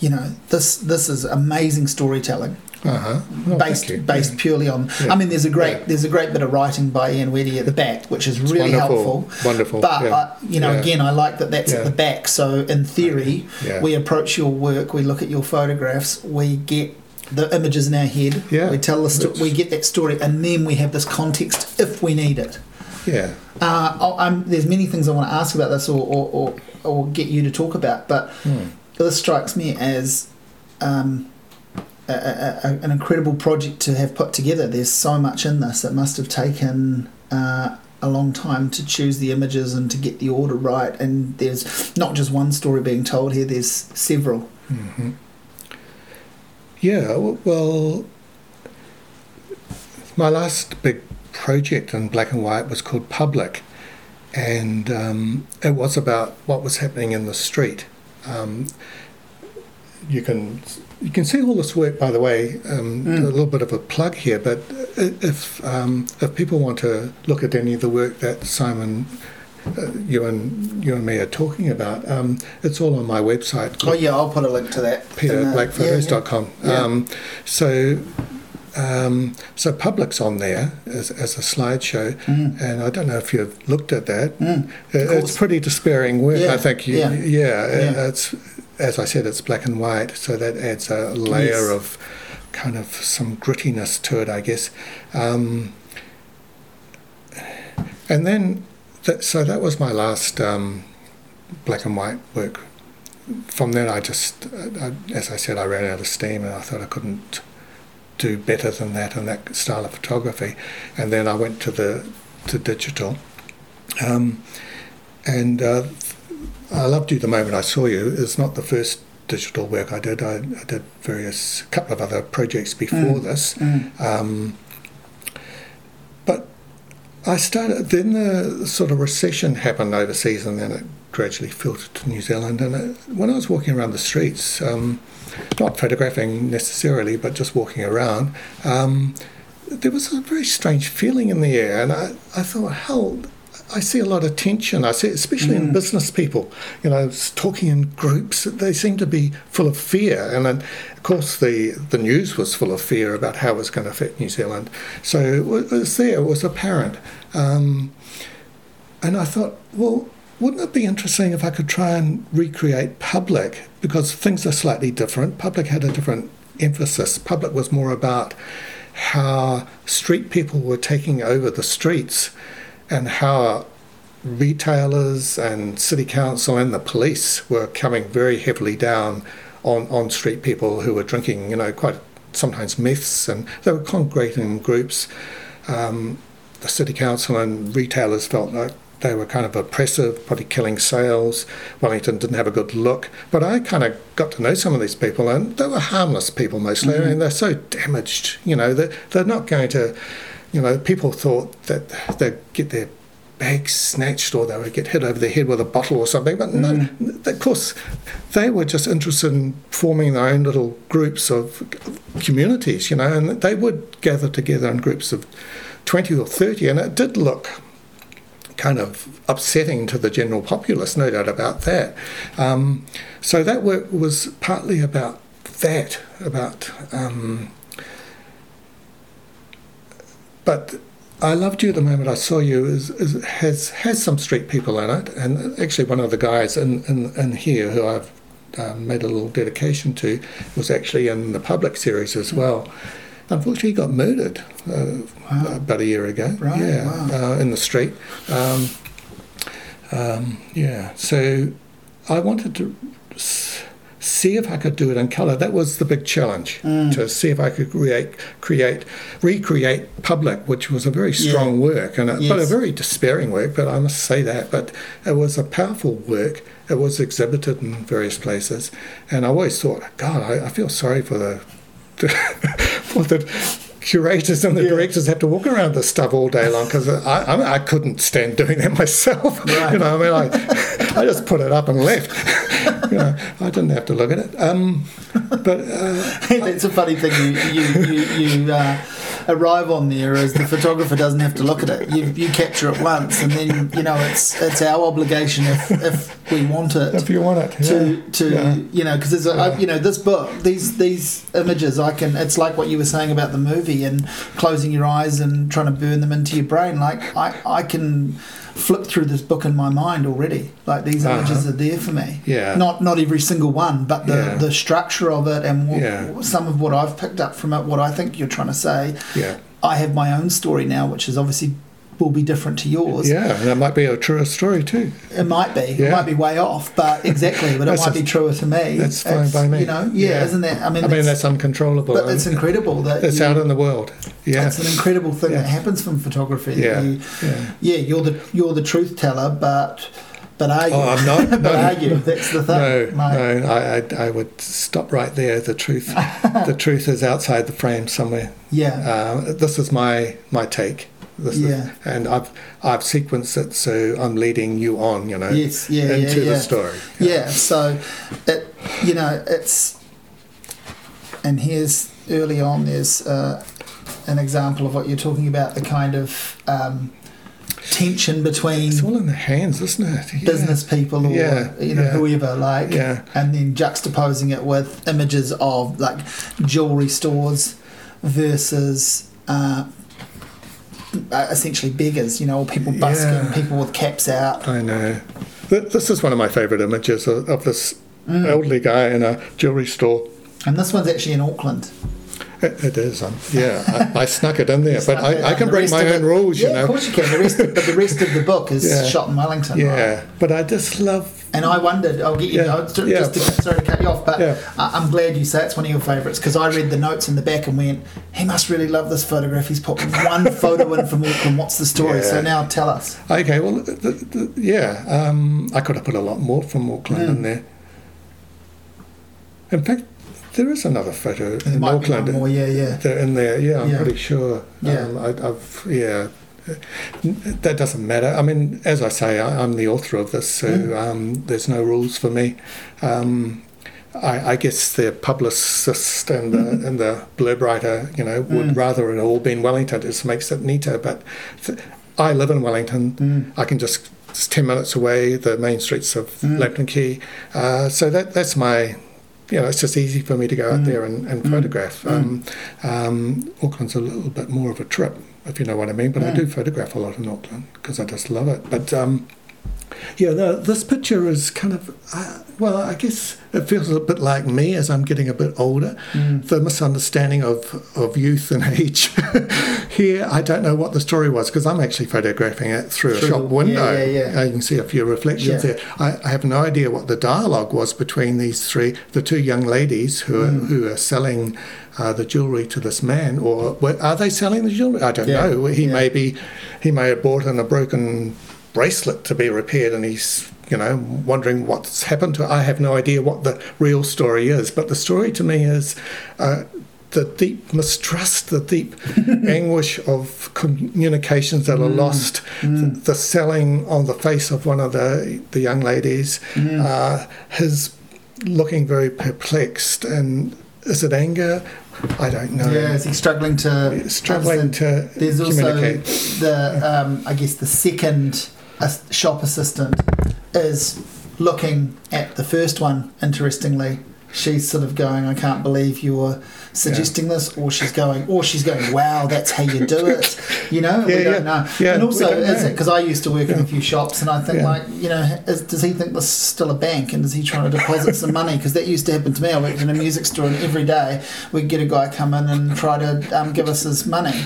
A: you know this this is amazing storytelling
B: Uh huh. Well,
A: based based purely on.
B: Yeah.
A: I mean, there's a great
B: Yeah.
A: there's a great bit of writing by Ian Wedde at the back, which is
B: It's
A: really
B: wonderful.
A: helpful.
B: Wonderful.
A: But
B: yeah.
A: uh, you know,
B: Yeah.
A: again, I like that that's
B: Yeah.
A: at the back. So in theory,
B: Yeah.
A: we approach your work, we look at your photographs, we get the images in our head,
B: Yeah.
A: we tell the sto- we get that story, and then we have this context if we need it.
B: yeah.
A: Uh, there's many things I want to ask about this or, or, or, or get you to talk about, but
B: Hmm.
A: This strikes me as um, a, a, a, an incredible project to have put together. There's so much in this. It must have taken uh, a long time to choose the images and to get the order right. And there's not just one story being told here. There's several.
B: hmm Yeah, well, my last big project in black and white was called Public, and um, it was about what was happening in the street. Um, you can you can see all this work, by the way. Um,
A: Mm.
B: A little bit of a plug here, but if um, if people want to look at any of the work that Simon, uh, you and you and me are talking about, um, it's all on my website.
A: Oh yeah, I'll put a link to that.
B: peterblackphotos.com.
A: Yeah, yeah.
B: Um, so, um, so Public's on there as, as a slideshow,
A: Mm.
B: and I don't know if you've looked at that.
A: Mm.
B: It- it's pretty despairing work,
A: Yeah,
B: I think. You,
A: yeah.
B: yeah,
A: Yeah.
B: it's as I said, it's black and white, so that adds a layer
A: Yes.
B: of kind of some grittiness to it, I guess. Um, and then, that, so that was my last um, black and white work. From then, I just, uh, I, as I said, I ran out of steam, and I thought I couldn't do better than that in that style of photography. And then I went to the to digital, um, and uh, I loved you the moment I saw you. It's not the first digital work I did. I, I did various couple of other projects before
A: Mm.
B: this.
A: Mm.
B: Um, but I started, then the sort of recession happened overseas and then it gradually filtered to New Zealand. And it, when I was walking around the streets, um, not photographing necessarily, but just walking around, um, there was a very strange feeling in the air. And I, I thought, hell, I see a lot of tension. I see, especially in
A: Mm.
B: business people, you know, talking in groups. They seem to be full of fear, and then, of course, the the news was full of fear about how it was going to affect New Zealand. So it was there. It was apparent, um, and I thought, well. Wouldn't it be interesting if I could try and recreate public? Because things are slightly different. Public had a different emphasis. Public was more about how street people were taking over the streets and how retailers and city council and the police were coming very heavily down on, on street people who were drinking, you know, quite sometimes meths, and they were congregating in groups. Um, the city council and retailers felt like they were kind of oppressive, probably killing sales. Wellington didn't have a good look. But I kind of got to know some of these people, and they were harmless people mostly. Mm-hmm. I mean, they're so damaged, you know, they're, they're not going to, you know, people thought that they'd get their bags snatched or they would get hit over the head with a bottle or something. But no, mm-hmm. of course, they were just interested in forming their own little groups of communities, you know, and they would gather together in groups of 20 or 30, and it did look kind of upsetting to the general populace, no doubt about that. Um, so that work was partly about that, about. Um, but I loved you the moment I saw you. Is, is has has some street people in it, and actually one of the guys in in, in here who I've um, made a little dedication to was actually in the public series as well. Unfortunately, he got murdered uh,
A: Wow.
B: about a year ago.
A: Right,
B: Yeah,
A: wow.
B: uh, in the street. Um, um, yeah. So I wanted to see if I could do it in colour. That was the big challenge
A: Mm.
B: to see if I could create, create, recreate public, which was a very strong work and a, but a very despairing work. But I must say that. But it was a powerful work. It was exhibited in various places, and I always thought, God, I, I feel sorry for the, [laughs] for the curators and the
A: Yeah.
B: directors have to walk around this stuff all day long because I, I, I couldn't stand doing that [laughs] myself.
A: Right.
B: You know, I mean, I, [laughs] I just put it up and left. you know, I didn't have to look at it. Um, but uh,
A: That's a funny thing you you you, you uh, arrive on there is the photographer doesn't have to look at it. You, you capture it once, and then you know it's it's our obligation if, if we want it
B: if you want it,
A: to
B: yeah.
A: to
B: Yeah.
A: you know because there's a,
B: Yeah.
A: you know this book these these images I can it's like what you were saying about the movie and closing your eyes and trying to burn them into your brain like I I can flip through this book in my mind already like these
B: Uh-huh.
A: images are there for me
B: Yeah.
A: not not every single one but the
B: Yeah.
A: the structure of it and what,
B: Yeah.
A: some of what I've picked up from it what I think you're trying to say
B: yeah,
A: I have my own story now which is obviously will be different to yours
B: yeah, and that might be a truer story too.
A: it might be. It might be way off, but exactly. But it might
B: a-
A: be truer to me.
B: that's fine
A: It's,
B: by me.
A: You know, yeah,
B: Yeah.
A: isn't that? I mean,
B: I mean,
A: that's,
B: uncontrollable.
A: but it's incredible that
B: it's out in the world. Yeah,
A: It's an incredible thing
B: Yeah.
A: that happens from photography.
B: Yeah.
A: you-
B: yeah,
A: yeah, you're the you're the truth teller, but But are you?
B: Oh, I'm not. [laughs]
A: but
B: no.
A: are you? That's the thing.
B: No, no, I, I, I would stop right there. The truth, [laughs] the truth is outside the frame somewhere.
A: Yeah.
B: Uh, this is my my take. This
A: Yeah.
B: is, and I've I've sequenced it so I'm leading you on. You know,
A: Yes, yeah, yeah,
B: into
A: yeah.
B: the story.
A: Yeah, so it, you know, it's, and here's early on. There's uh, an example of what you're talking about. The kind of um, tension between
B: It's all in the hands, isn't it? Yeah.
A: business people or
B: Yeah,
A: you know
B: yeah.
A: whoever, like,
B: Yeah.
A: and then juxtaposing it with images of like jewelry stores versus. Uh, essentially beggars, you know, people busking,
B: Yeah.
A: people with caps out.
B: I know. This is one of my favourite images of, of this
A: Mm.
B: elderly guy in a jewellery store.
A: And this one's actually in Auckland.
B: It, is. Um, yeah, I, [laughs] I snuck it in there, but I, I can break my own rules,
A: yeah,
B: you know.
A: of course you can. The rest, of, but the rest of the book is [laughs]
B: Yeah.
A: shot in Wellington. right?
B: Yeah, but I just love.
A: And I wondered, I'll get you
B: Yeah,
A: notes, just
B: yeah.
A: to, sorry to cut you off, but
B: Yeah.
A: I- I'm glad you say it's one of your favourites because I read the notes in the back and went, he must really love this photograph. He's put one [laughs] photo in from Auckland. What's the story? So now tell us.
B: Okay, well, the, the, yeah, um, I could have put a lot more from Auckland in
A: Mm.
B: there. In fact, there is another photo
A: There
B: in Auckland.
A: more, yeah, yeah.
B: They're in there, yeah, I'm
A: Yeah.
B: pretty sure.
A: Yeah.
B: Um, I, I've, yeah. That doesn't matter. I mean, as I say, I, I'm the author of this, so
A: Mm.
B: um, there's no rules for me. Um, I, I guess the publicist and the, [laughs] and the blurb writer, you know, would
A: Mm.
B: rather it all be in Wellington. It just makes it neater. But th- I live in Wellington.
A: Mm.
B: I can just it's ten minutes away, the main streets of
A: Mm.
B: Lambton Quay. Uh, so that that's my, you know, it's just easy for me to go out
A: Mm.
B: there and, and
A: Mm.
B: photograph.
A: Mm.
B: Um, um, Auckland's a little bit more of a trip, if you know what I mean. But I
A: Mm.
B: do photograph a lot in Auckland because I just love it. But um, yeah, this picture is kind of, uh, well, I guess it feels a bit like me as I'm getting a bit older.
A: Mm.
B: The misunderstanding of, of youth and [laughs] age. Here, I don't know what the story was because I'm actually photographing it through,
A: Through
B: a shop window.
A: yeah, yeah, yeah.
B: Uh, you can see a few reflections there. I, I have no idea what the dialogue was between these three, the two young ladies who are,
A: Mm.
B: who are selling uh, the jewellery to this man, or what- are they selling the jewellery? I don't know. He may be, he may have bought in a broken bracelet to be repaired, and he's you know wondering what's happened to it. I have no idea what the real story is, but the story to me is. Uh, the deep mistrust, the deep [laughs] anguish of communications that are
A: Mm,
B: lost,
A: mm.
B: the, the selling on the face of one of the, the young ladies,
A: Mm.
B: uh, his looking very perplexed. And is it anger? I don't know.
A: Yeah, is he struggling to
B: Struggling
A: understand?
B: to
A: There's also the, um, I guess, the second as- shop assistant is looking at the first one. Interestingly, she's sort of going, "I can't believe you're suggesting this," or she's going, or she's going, "Wow, that's how you do it." You know, we
B: Yeah,
A: don't know.
B: Yeah,
A: and also, is
B: know.
A: it because I used to work in a few shops, and I think
B: Yeah.
A: like, you know, is, does he think this is still a bank, and is he trying to deposit some money? Because that used to happen to me. I worked in a music store, and every day we'd get a guy come in and try to um, give us his money,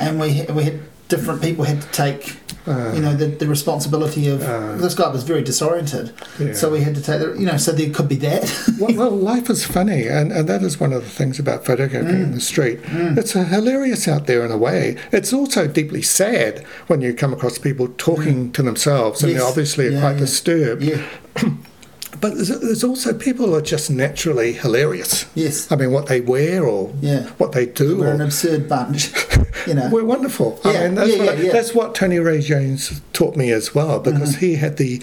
A: and we we had different people had to take
B: Uh,
A: you know the, the responsibility of
B: Uh.
A: this guy was very disoriented
B: yeah.
A: so we had to take the you know so there could be that
B: well, well, [laughs] life is funny, and, and that is one of the things about photographing in the street.
A: Mm.
B: It's hilarious out there in a way. It's also deeply sad when you come across people talking to themselves, and
A: Mm. Yes.
B: they're obviously
A: Yeah,
B: quite
A: yeah.
B: disturbed. [clears throat] But there's, there's also people are just naturally hilarious.
A: yes
B: I mean, what they wear or
A: yeah
B: what they do.
A: we're an absurd bunch you know [laughs]
B: we're wonderful.
A: Yeah,
B: I mean, that's,
A: yeah,
B: what
A: yeah,
B: that's what Tony Ray Jones taught me as well, because
A: Mm-hmm.
B: he had the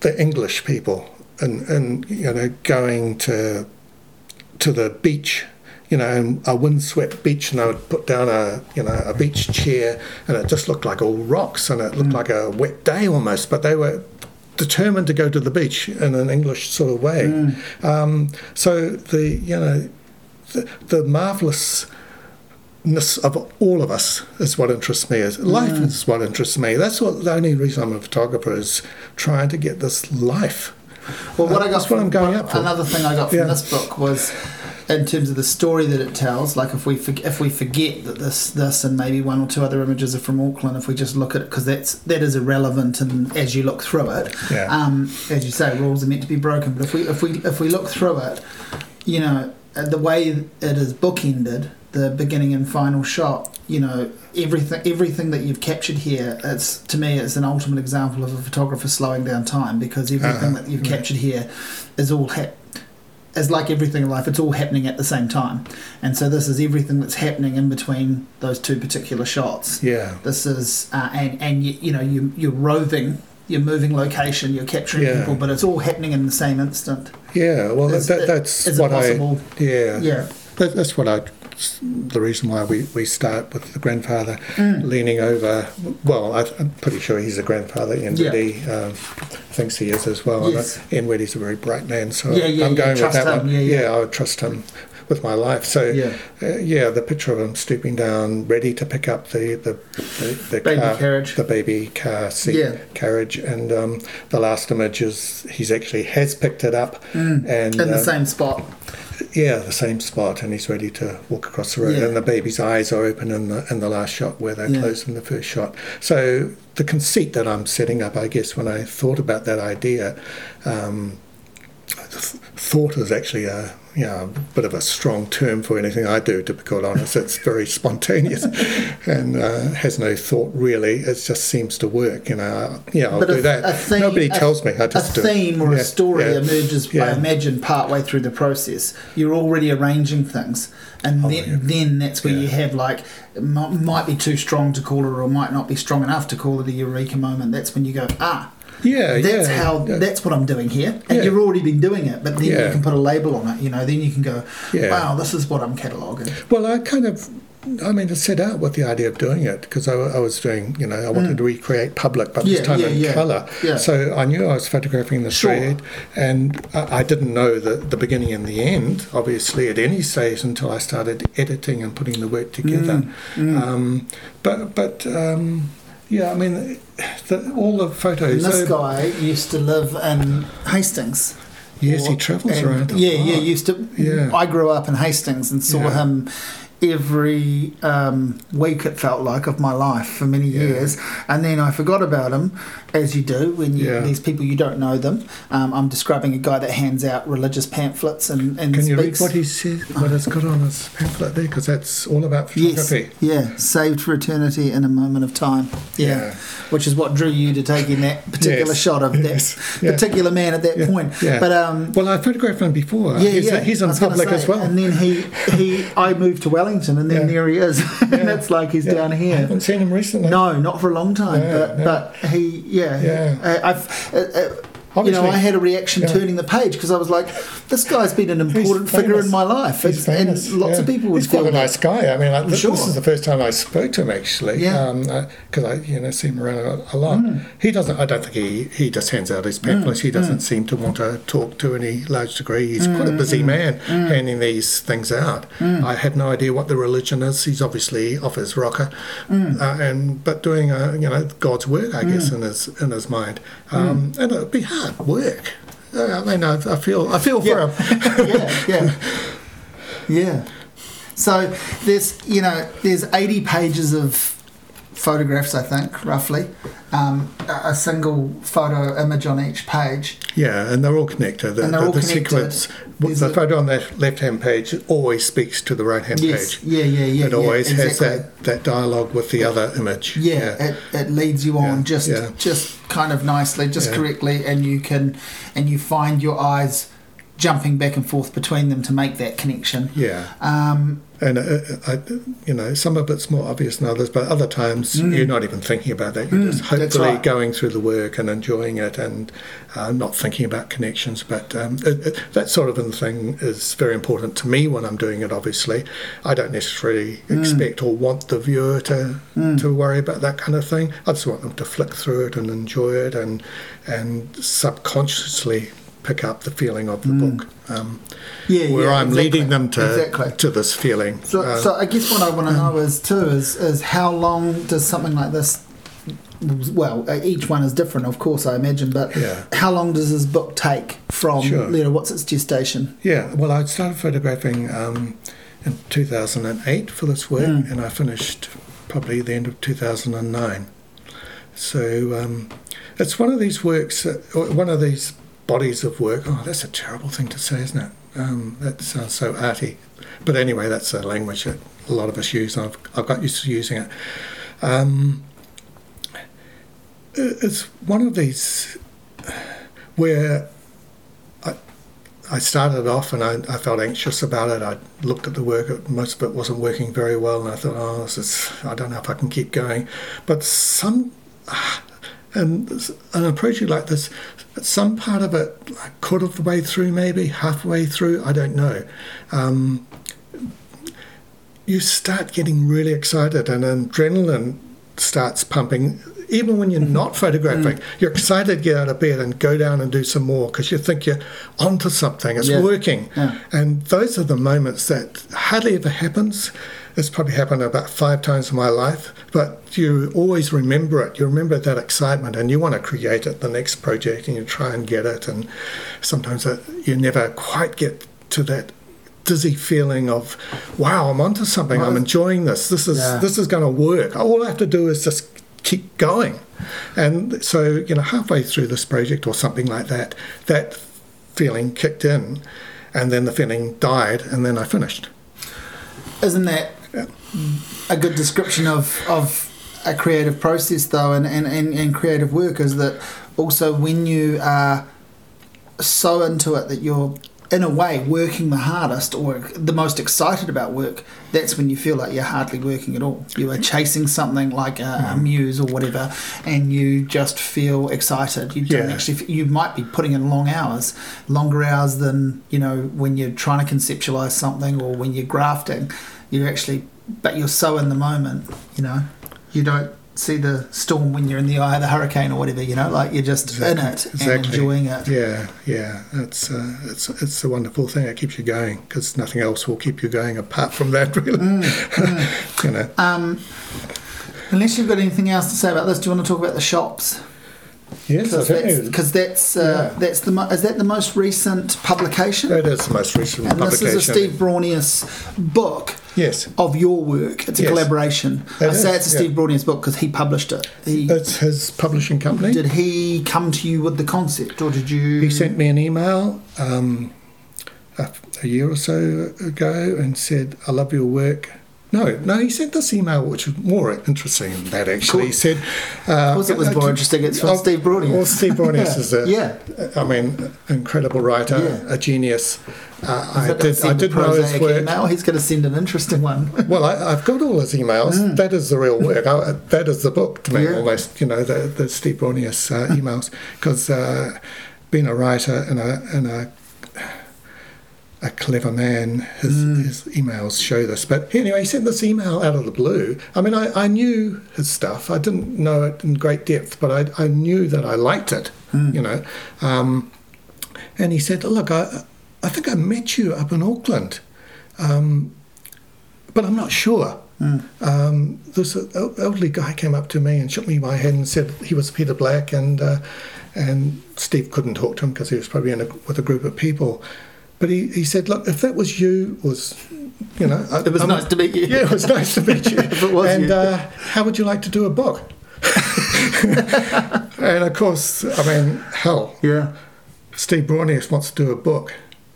B: the English people and and you know going to to the beach. You know, and a windswept beach, and they would put down a you know a beach chair, and it just looked like all rocks, and it looked
A: Mm.
B: like a wet day almost. But they were determined to go to the beach in an English sort of way.
A: Mm.
B: Um, so the you know the, the marvelousness of all of us is what interests me. Is life
A: Mm.
B: is what interests me. That's what the only reason I'm a photographer is trying to get this life.
A: well what
B: Uh,
A: i got
B: that's what I'm going up for.
A: another thing i got from
B: Yeah.
A: this book was in terms of the story that it tells like if we forg if we forget that this this and maybe one or two other images are from auckland if we just look at it because that's that is irrelevant and as you look through it
B: Yeah.
A: um, as you say, rules are meant to be broken. But if we if we if we look through it, you know, uh, the way it is bookended the beginning and final shot, you know, everything everything that you've captured here, it's to me, it's an ultimate example of a photographer slowing down time because everything
B: Uh-huh,
A: that you've
B: yeah.
A: captured here is all hap- is like everything in life. It's all happening at the same time, and so this is everything that's happening in between those two particular shots.
B: Yeah.
A: This is uh, and and you, you know you you're roving. You're moving location, you're capturing
B: Yeah.
A: people, but it's all happening in the same instant.
B: Yeah. Well,
A: Is
B: that, that's
A: is
B: what I. Yeah.
A: Yeah.
B: That, that's what I. The reason why we, we start with the grandfather
A: Mm.
B: leaning over. Well, I, I'm pretty sure he's a grandfather. Ian Wedde um, thinks he is as well.
A: Yes.
B: And Ian Wedde's a very bright man, so
A: Yeah, yeah,
B: I'm
A: yeah,
B: going with that
A: him,
B: one.
A: yeah, yeah.
B: I would trust him with my life. So
A: Yeah.
B: uh, yeah, the picture of him stooping down, ready to pick up the the, the, the
A: Baby
B: car,
A: carriage.
B: the baby car seat
A: Yeah.
B: carriage, and um, the last image is he's actually has picked it up and
A: Mm. in the
B: um,
A: same spot.
B: Yeah, the same spot, and he's ready to walk across the road.
A: Yeah.
B: And the baby's eyes are open in the in the last shot where they're
A: Yeah.
B: closed in the first shot. So the conceit that I'm setting up, I guess, when I thought about that idea, um, thought is actually a you know, a bit of a strong term for anything I do. To be quite honest, it's very [laughs] spontaneous and uh, has no thought really. It just seems to work. You know, yeah, I'll
A: But
B: do
A: a-
B: that.
A: a theme-
B: Nobody
A: a-
B: tells me. I just do it.
A: A theme or a story
B: yeah.
A: emerges, I
B: Yeah.
A: imagine, partway through the process. You're already arranging things, and
B: Oh,
A: then,
B: yeah.
A: then that's where
B: Yeah.
A: you have like might be too strong to call it, or might not be strong enough to call it a eureka moment. That's when you go, ah,
B: Yeah,
A: that's
B: yeah.
A: how
B: yeah.
A: that's what I'm doing here, and
B: Yeah.
A: you've already been doing it. But then you can put a label on it. You know, then you can go, wow, this is what I'm cataloguing.
B: Well, I kind of, I mean, I set out with the idea of doing it because I, I was doing, you know, I wanted to recreate public, but
A: Mm. Yeah,
B: this time
A: yeah,
B: in
A: yeah.
B: colour.
A: Yeah.
B: So I knew I was photographing the
A: Sure.
B: thread, and I, I didn't know the, the beginning and the end, obviously, at any stage until I started editing and putting the work together.
A: Mm,
B: Um, but, but um, yeah, I mean, the, all the
A: And
B: photos.
A: this
B: uh,
A: guy used to live in Hastings.
B: yes, he travels
A: and-
B: around.
A: Yeah, yeah. Used to.
B: Yeah.
A: I grew up in Hastings and saw
B: Yeah.
A: him every um, week. It felt like of my life for many
B: Yeah.
A: years, and then I forgot about him, as you do when you,
B: Yeah.
A: these people you don't know them. Um, I'm describing a guy that hands out religious pamphlets and, and
B: Can you read what he says what it's got on his pamphlet there? Because that's all about photography Yes,
A: yeah, saved for eternity in a moment of time. Yeah,
B: Yeah.
A: which is what drew you to taking that particular
B: Yes,
A: shot of
B: yes,
A: that particular man at that point.
B: yeah.
A: But um,
B: Well, I photographed him before.
A: Yeah,
B: he's,
A: yeah.
B: he's
A: I
B: in
A: was gonna
B: public
A: say,
B: as well.
A: And then he, he, I moved to Wellington, and then
B: Yeah.
A: there he is, [laughs] and
B: Yeah.
A: it's like he's
B: Yeah.
A: down
B: I
A: here.
B: haven't seen him recently.
A: No, not for a long time, but but he, yeah,
B: Yeah.
A: Uh, Uh, uh, you know, I had a reaction
B: Yeah.
A: turning the page because I was like, "This guy's been an important figure in my life."
B: He's famous.
A: and lots
B: yeah.
A: of people would
B: He's quite
A: feel
B: a nice guy. I mean, I, this,
A: sure.
B: this is the first time I spoke to him actually.
A: Yeah.
B: Because I, you know, see him around a, a lot.
A: Mm.
B: He doesn't. I don't think he he just hands out his pamphlets. he doesn't seem to want to talk to any large degree. He's quite
A: Mm,
B: a busy man handing these things out. I have no idea what the religion is. He's obviously off his rocker,
A: Mm.
B: uh, and but doing uh, you know God's work, I guess, in his in his mind.
A: Mm.
B: Um, And it'd be hard work. Uh, I mean, I, I feel I feel
A: Yeah.
B: for him. [laughs]
A: yeah, yeah, yeah. So there's you know there's 80 pages of photographs I think roughly, um, a single photo image on each page.
B: Yeah, and they're all connected. The,
A: And they're
B: the,
A: all
B: the
A: connected.
B: sequence,
A: There's
B: the
A: a-
B: photo on the left-hand page always speaks to the right-hand
A: Yes,
B: page.
A: yeah, yeah, yeah.
B: it
A: yeah,
B: always has that, that dialogue with the other image.
A: Yeah, It, it leads you on
B: Yeah,
A: just
B: yeah.
A: just kind of nicely, just
B: Yeah.
A: correctly, and you can and you find your eyes jumping back and forth between them to make that connection.
B: yeah.
A: Um,
B: And uh, I, you know, some of it's more obvious than others, but other times you're not even thinking about that. You're
A: Mm,
B: just hopefully
A: right.
B: going through the work and enjoying it, and uh, not thinking about connections. But um, it, it, that sort of thing is very important to me when I'm doing it. Obviously, I don't necessarily
A: Mm.
B: expect or want the viewer to to worry about that kind of thing. I just want them to flick through it and enjoy it, and and subconsciously pick up the feeling of the book. Um,
A: Mm. yeah,
B: where
A: yeah,
B: I'm
A: exactly,
B: leading them to
A: exactly.
B: to this feeling.
A: So,
B: Uh,
A: so I guess what I want to know is too is is how long does something like this? Well, uh, each one is different, of course, I imagine. But
B: Yeah.
A: how long does this book take from?
B: Sure.
A: You know, what's its gestation?
B: Yeah, well, I started photographing um, in 2008 for this work,
A: Mm.
B: and I finished probably the end of 2009. So um, it's one of these works, that, one of these bodies of work. Oh, that's a terrible thing to say, isn't it? Um, that sounds so arty. But anyway, that's a language that a lot of us use. I've, I've got used to using it. Um, it's one of these where I, I started off and I, I, felt anxious about it. I looked at the work, most of it wasn't working very well, and I thought, oh, this is, I don't know if I can keep going. But some, and an approach like this, some part of it, like quarter of the way through, maybe halfway through, I don't know. Um, you start getting really excited, and adrenaline starts pumping even when you're not photographing, mm. you're excited to get out of bed and go down and do some more because you think you're onto something, it's yeah. working. Yeah. And those are the moments that hardly ever happens. It's probably happened about five times in my life, but you always remember it. You remember that excitement and you want to create it, the next project, and you try and get it. And sometimes it, you never quite get to that dizzy feeling of wow i'm onto something i'm enjoying this this is yeah. this is going to work all i have to do is just keep going. And so, you know, halfway through this project or something like that, that feeling kicked in, and then the feeling died, and then I finished.
A: Isn't that. A good description of, of a creative process, though, and, and, and, and creative work? Is that also when you are so into it that you're in a way, working the hardest or the most excited about work, that's when you feel like you're hardly working at all. You are chasing something like a, a mm. muse or whatever, and you just feel excited. You don't yeah. actually. You might be putting in long hours, longer hours than you know when you're trying to conceptualize something or when you're grafting. You're actually, but you're so in the moment. You know, you don't see the storm when you're in the eye of the hurricane or whatever. You know, like you're just exactly. in it exactly. and enjoying it.
B: Yeah, yeah. It's uh, it's it's a wonderful thing. It keeps you going because nothing else will keep you going apart from that. [laughs] Really, mm, mm. [laughs]
A: you know. Um, unless you've got anything else to say about this, do you want to talk about the shops?
B: Yes,
A: because that's, that's, uh, yeah. that's the is that the most recent publication?
B: That is the most recent
A: and
B: publication.
A: this is a Steve Braunias book.
B: Yes.
A: Of your work, it's a yes. collaboration. I is, say it's a Steve yeah. Book because he published it. He,
B: it's his publishing company.
A: Did he come to you with the concept, or did you?
B: He sent me an email. Um, a, a year or so ago and said, I love your work no, no, he sent this email, which was more interesting than that actually. He said,
A: uh, "Of course, it was uh, more interesting. It's from uh, Steve Braunias."
B: Well, Steve Braunias is a, [laughs]
A: yeah,
B: I mean, incredible writer, yeah. a genius. Uh, I did, I did know his work.
A: Email? He's going to send an interesting one. [laughs]
B: well, I, have got all his emails. Mm. That is the real work. I, that is the book to me, yeah. almost. You know, the, the Steve Braunias uh, [laughs] emails, because uh, being a writer and a, and a a clever man. His, mm. his, emails show this. But anyway, he sent this email out of the blue. I mean, I, I knew his stuff. I didn't know it in great depth, but I, I knew that I liked it, mm. you know. Um, and he said, Look, I, I think I met you up in Auckland, um, but I'm not sure. Mm. Um, this elderly guy came up to me and shook me by hand and said he was Peter Black, and uh, and Steve couldn't talk to him because he was probably in a, with a group of people. But he, he said, look, if that was you, was you know,
A: it was I'm, nice to meet you.
B: Yeah, it was nice to meet you. [laughs] if it was and you. Uh, how would you like to do a book? [laughs] and of course, I mean, hell,
A: yeah.
B: Steve Braunias wants to do a book,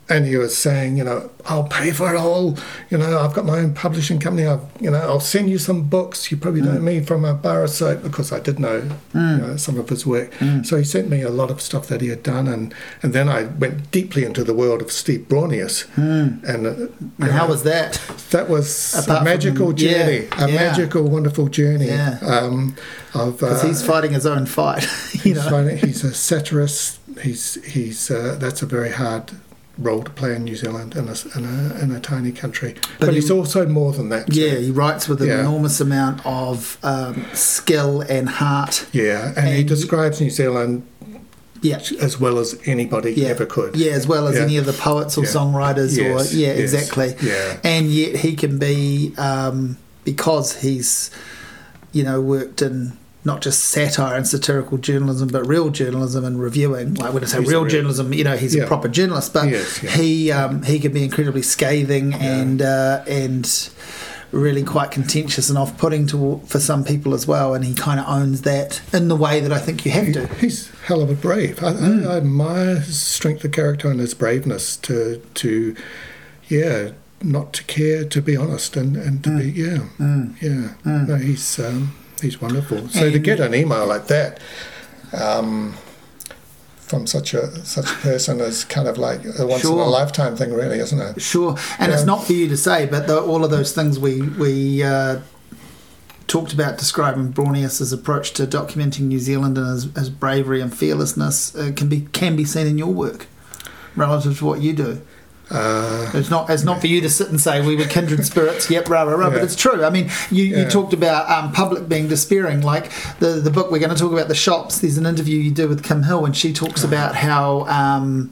B: and he was saying, you know, I'll pay for it all. You know, I've got my own publishing company. I've, you know, I'll send you some books. You probably mm. know me from a bar of soap because I did know, mm. you know, some of his work. Mm. So he sent me a lot of stuff that he had done, and and then I went deeply into the world of Steve Braunias.
A: Mm.
B: And, uh,
A: and how was that?
B: That was Apart a magical from, journey, yeah, a yeah. magical, wonderful journey.
A: Yeah.
B: Um,
A: because uh, he's fighting his own fight. [laughs]
B: you he's, fighting, he's a satirist. He's he's uh, that's a very hard role to play in New Zealand in a, in a, in a tiny country. But, but he, he's also more than that.
A: Yeah, he writes with an yeah. enormous amount of um, skill and heart.
B: Yeah, and, and he describes New Zealand yeah. as well as anybody
A: yeah.
B: ever could.
A: Yeah, as well as yeah. any of the poets or yeah. songwriters yes. or yeah, yes. exactly.
B: Yeah.
A: And yet he can be um, because he's you know worked in not just satire and satirical journalism, but real journalism and reviewing. Like when I say real, real, journalism, you know, he's yeah. a proper journalist, but yes, yeah. he um, he can be incredibly scathing yeah. and uh, and really quite contentious and off-putting to for some people as well. And he kind of owns that in the way that I think you have to.
B: He's hell of a brave. I, mm. I, I admire his strength of character and his braveness to to yeah not to care, to be honest, and, and to be yeah, yeah. No, he's um, he's wonderful. So to get an email like that. Um, from such a such a person is kind of like a once in a lifetime thing, really, isn't it?
A: Sure, and it's
B: Yeah.
A: not for you to say, but the, all of those things we we uh, talked about describing Braunias's approach to documenting New Zealand and his, his bravery and fearlessness uh, can be can be seen in your work relative to what you do.
B: Uh,
A: It's not it's not for you to sit and say we were kindred spirits. Yep, rah rah rah. But it's true. I mean, you, you
B: Yeah.
A: talked about um, public being despairing. Like the the book we're going to talk about the shops. There's an interview you do with Kim Hill, and she talks
B: Uh-huh.
A: about how. Um,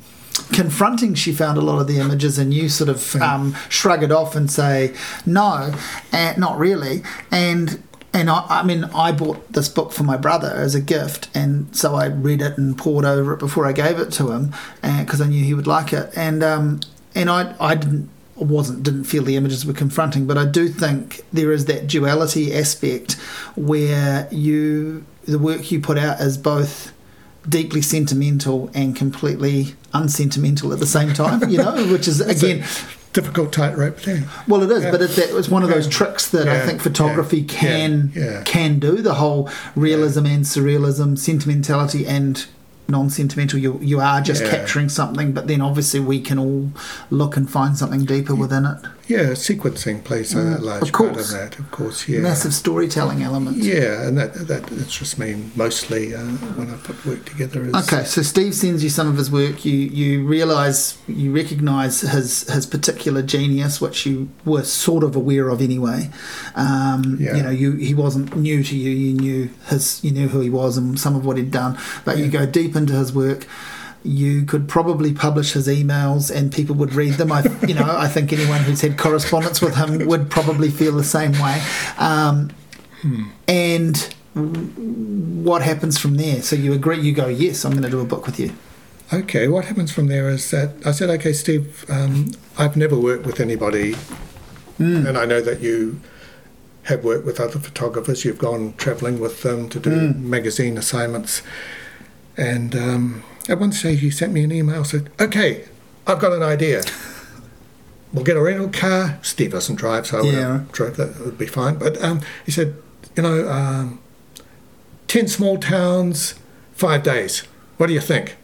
A: confronting she found a lot of the images and you sort of um, shrug it off and say no and not really and and I, I mean I bought this book for my brother as a gift and so I read it and poured over it before I gave it to him because I knew he would like it and um, and I I didn't wasn't didn't feel the images were confronting but I do think there is that duality aspect where you the work you put out is both deeply sentimental and completely unsentimental at the same time you know [laughs] which is again
B: difficult tightrope thing.
A: well, it is,
B: Yeah.
A: but it's, that, it's one of those
B: Yeah.
A: tricks that I think photography
B: Yeah.
A: can
B: Yeah. Yeah.
A: can do. The whole realism and surrealism, sentimentality and non-sentimental. You you are just
B: Yeah.
A: capturing something, but then obviously we can all look and find something deeper within it.
B: Yeah, sequencing plays a
A: Mm,
B: large
A: of
B: part of that, of course. Yeah,
A: Massive storytelling element.
B: Yeah, and that that interests me mostly uh, when I put work together. Is,
A: Okay, so Steve sends you some of his work. You you realise you recognise his his particular genius, which you were sort of aware of anyway. Um,
B: Yeah.
A: You know, you he wasn't new to you. You knew his you knew who he was and some of what he'd done. But you go deep into his work. You could probably publish his emails and people would read them. I, you know, I think anyone who's had correspondence with him would probably feel the same way. Um, And what happens from there? So you agree? You go, yes, I'm going to do a book with you.
B: Okay, what happens from there is that I said, okay, Steve, um, I've never worked with anybody, and I know that you have worked with other photographers. You've gone travelling with them to do magazine assignments, and um, at one stage he sent me an email said, "Okay, I've got an idea. [laughs] We'll get a rental car. Steve doesn't drive, so
A: Yeah.
B: drove that would be fine. But um, he said, you know, um, ten small towns, five days. What do you think?"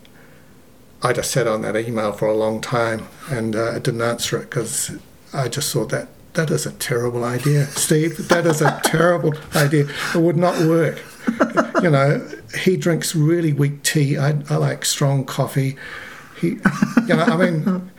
B: I just sat on that email for a long time and uh, I didn't answer it because I just thought that that is a terrible idea, Steve. That is a terrible [laughs] idea. It would not work. You know, he drinks really weak tea. I, I like strong coffee. He, you know, I mean,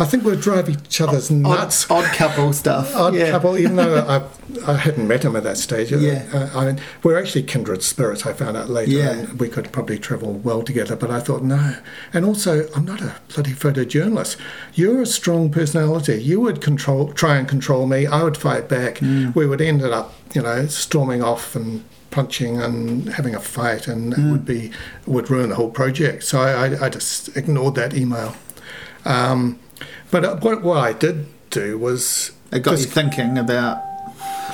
B: I think we'd drive each other's nuts.
A: Odd, odd couple stuff.
B: Odd
A: yeah.
B: couple, even though [laughs] I, I hadn't met him at that stage.
A: Yeah.
B: Uh, I mean, we're actually kindred spirits, I found out later.
A: Yeah.
B: And we could probably travel well together, but I thought, no. And also, I'm not a bloody photojournalist. You're a strong personality. You would control, try and control me. I would fight back.
A: Mm.
B: We would end up, you know, storming off and punching and having a fight, and
A: Mm.
B: it would be would ruin the whole project. So I, I, just ignored that email. Um, but what, what I did do was
A: It got
B: just
A: you thinking about.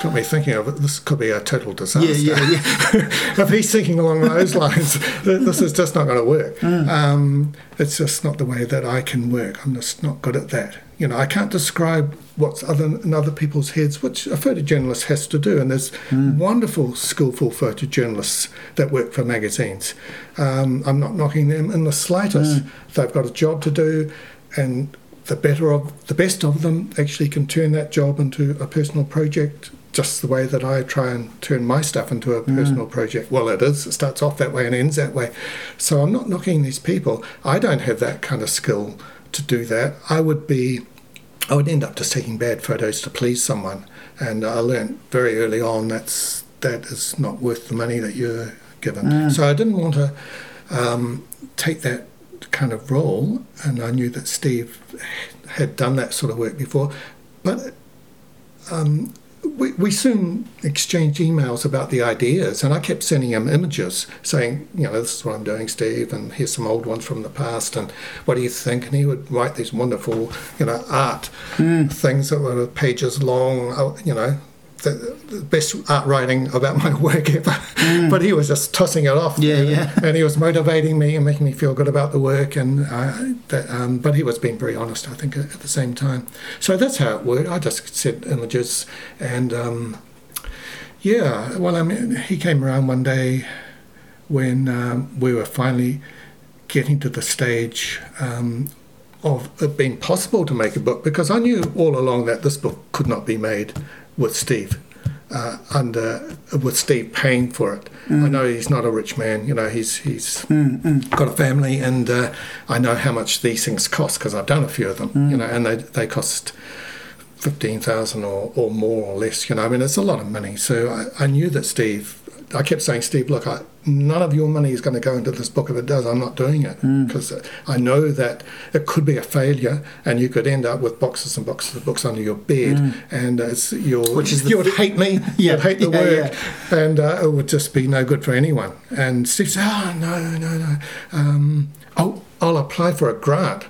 B: got me thinking of it. This could be a total disaster.
A: Yeah, yeah, yeah. [laughs]
B: if he's thinking along those lines, this is just not going to work.
A: Mm.
B: Um, it's just not the way that I can work. I'm just not good at that. You know, I can't describe what's other in other people's heads, which a photojournalist has to do. And there's
A: Mm.
B: wonderful, skillful photojournalists that work for magazines. Um, I'm not knocking them in the slightest.
A: Mm.
B: They've got a job to do, and the better of the best of them actually can turn that job into a personal project just the way that I try and turn my stuff into a personal project. Well, it is. It starts off that way and ends that way. So I'm not knocking these people. I don't have that kind of skill to do that. I would be, I would end up just taking bad photos to please someone. And I learned very early on that's that is not worth the money that you're given. So I didn't want to um, take that kind of role, and I knew that Steve had done that sort of work before. But um, we, we soon exchanged emails about the ideas, and I kept sending him images saying, you know, this is what I'm doing, Steve, and here's some old ones from the past, and what do you think? And he would write these wonderful, you know, art things that were pages long, uh, you know, the, the best art writing about my [laughs] work ever. But he was just tossing it off.
A: Mm. Yeah,
B: and,
A: yeah.
B: And he was motivating me and making me feel good about the work. And uh, that, um, but he was being very honest, I think, at, at the same time. So that's how it worked. I just sent images and. Um, yeah, well, I mean, he came around one day when um, we were finally getting to the stage um, of it being possible to make a book because I knew all along that this book could not be made with Steve. Uh, under with Steve paying for it, I know he's not a rich man. You know he's he's got a family, and uh, I know how much these things cost because I've done a few of them. You know, and they they cost fifteen thousand or, or more or less. You know, I mean, it's a lot of money. So I, I knew that Steve. I kept saying, Steve, look, I, none of your money is going to go into this book. If it does, I'm not doing it. Because I know that it could be a failure, and you could end up with boxes and boxes of books under your bed, and it's your
A: Which is
B: you would hate me, [laughs]
A: Yeah,
B: you'd hate the
A: yeah,
B: work, and uh, it would just be no good for anyone. And Steve said, oh no, no, no, um, I'll, I'll apply for a grant.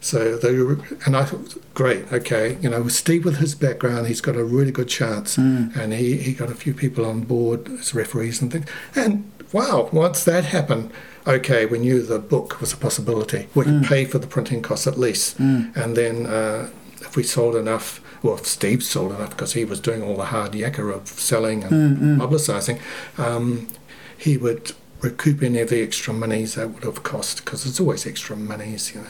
B: So they were, and I thought, great, okay, you know, Steve with his background, he's got a really good chance, hmm. and he, he got a few people on board as referees and things. And wow, once that happened, okay, we knew the book was a possibility. We could hmm. pay for the printing costs at least, hmm. and then uh, if we sold enough, well, if Steve sold enough because he was doing all the hard yakka of selling and publicising, um, he would recoup any of the extra monies that would have cost because there's always extra monies, you know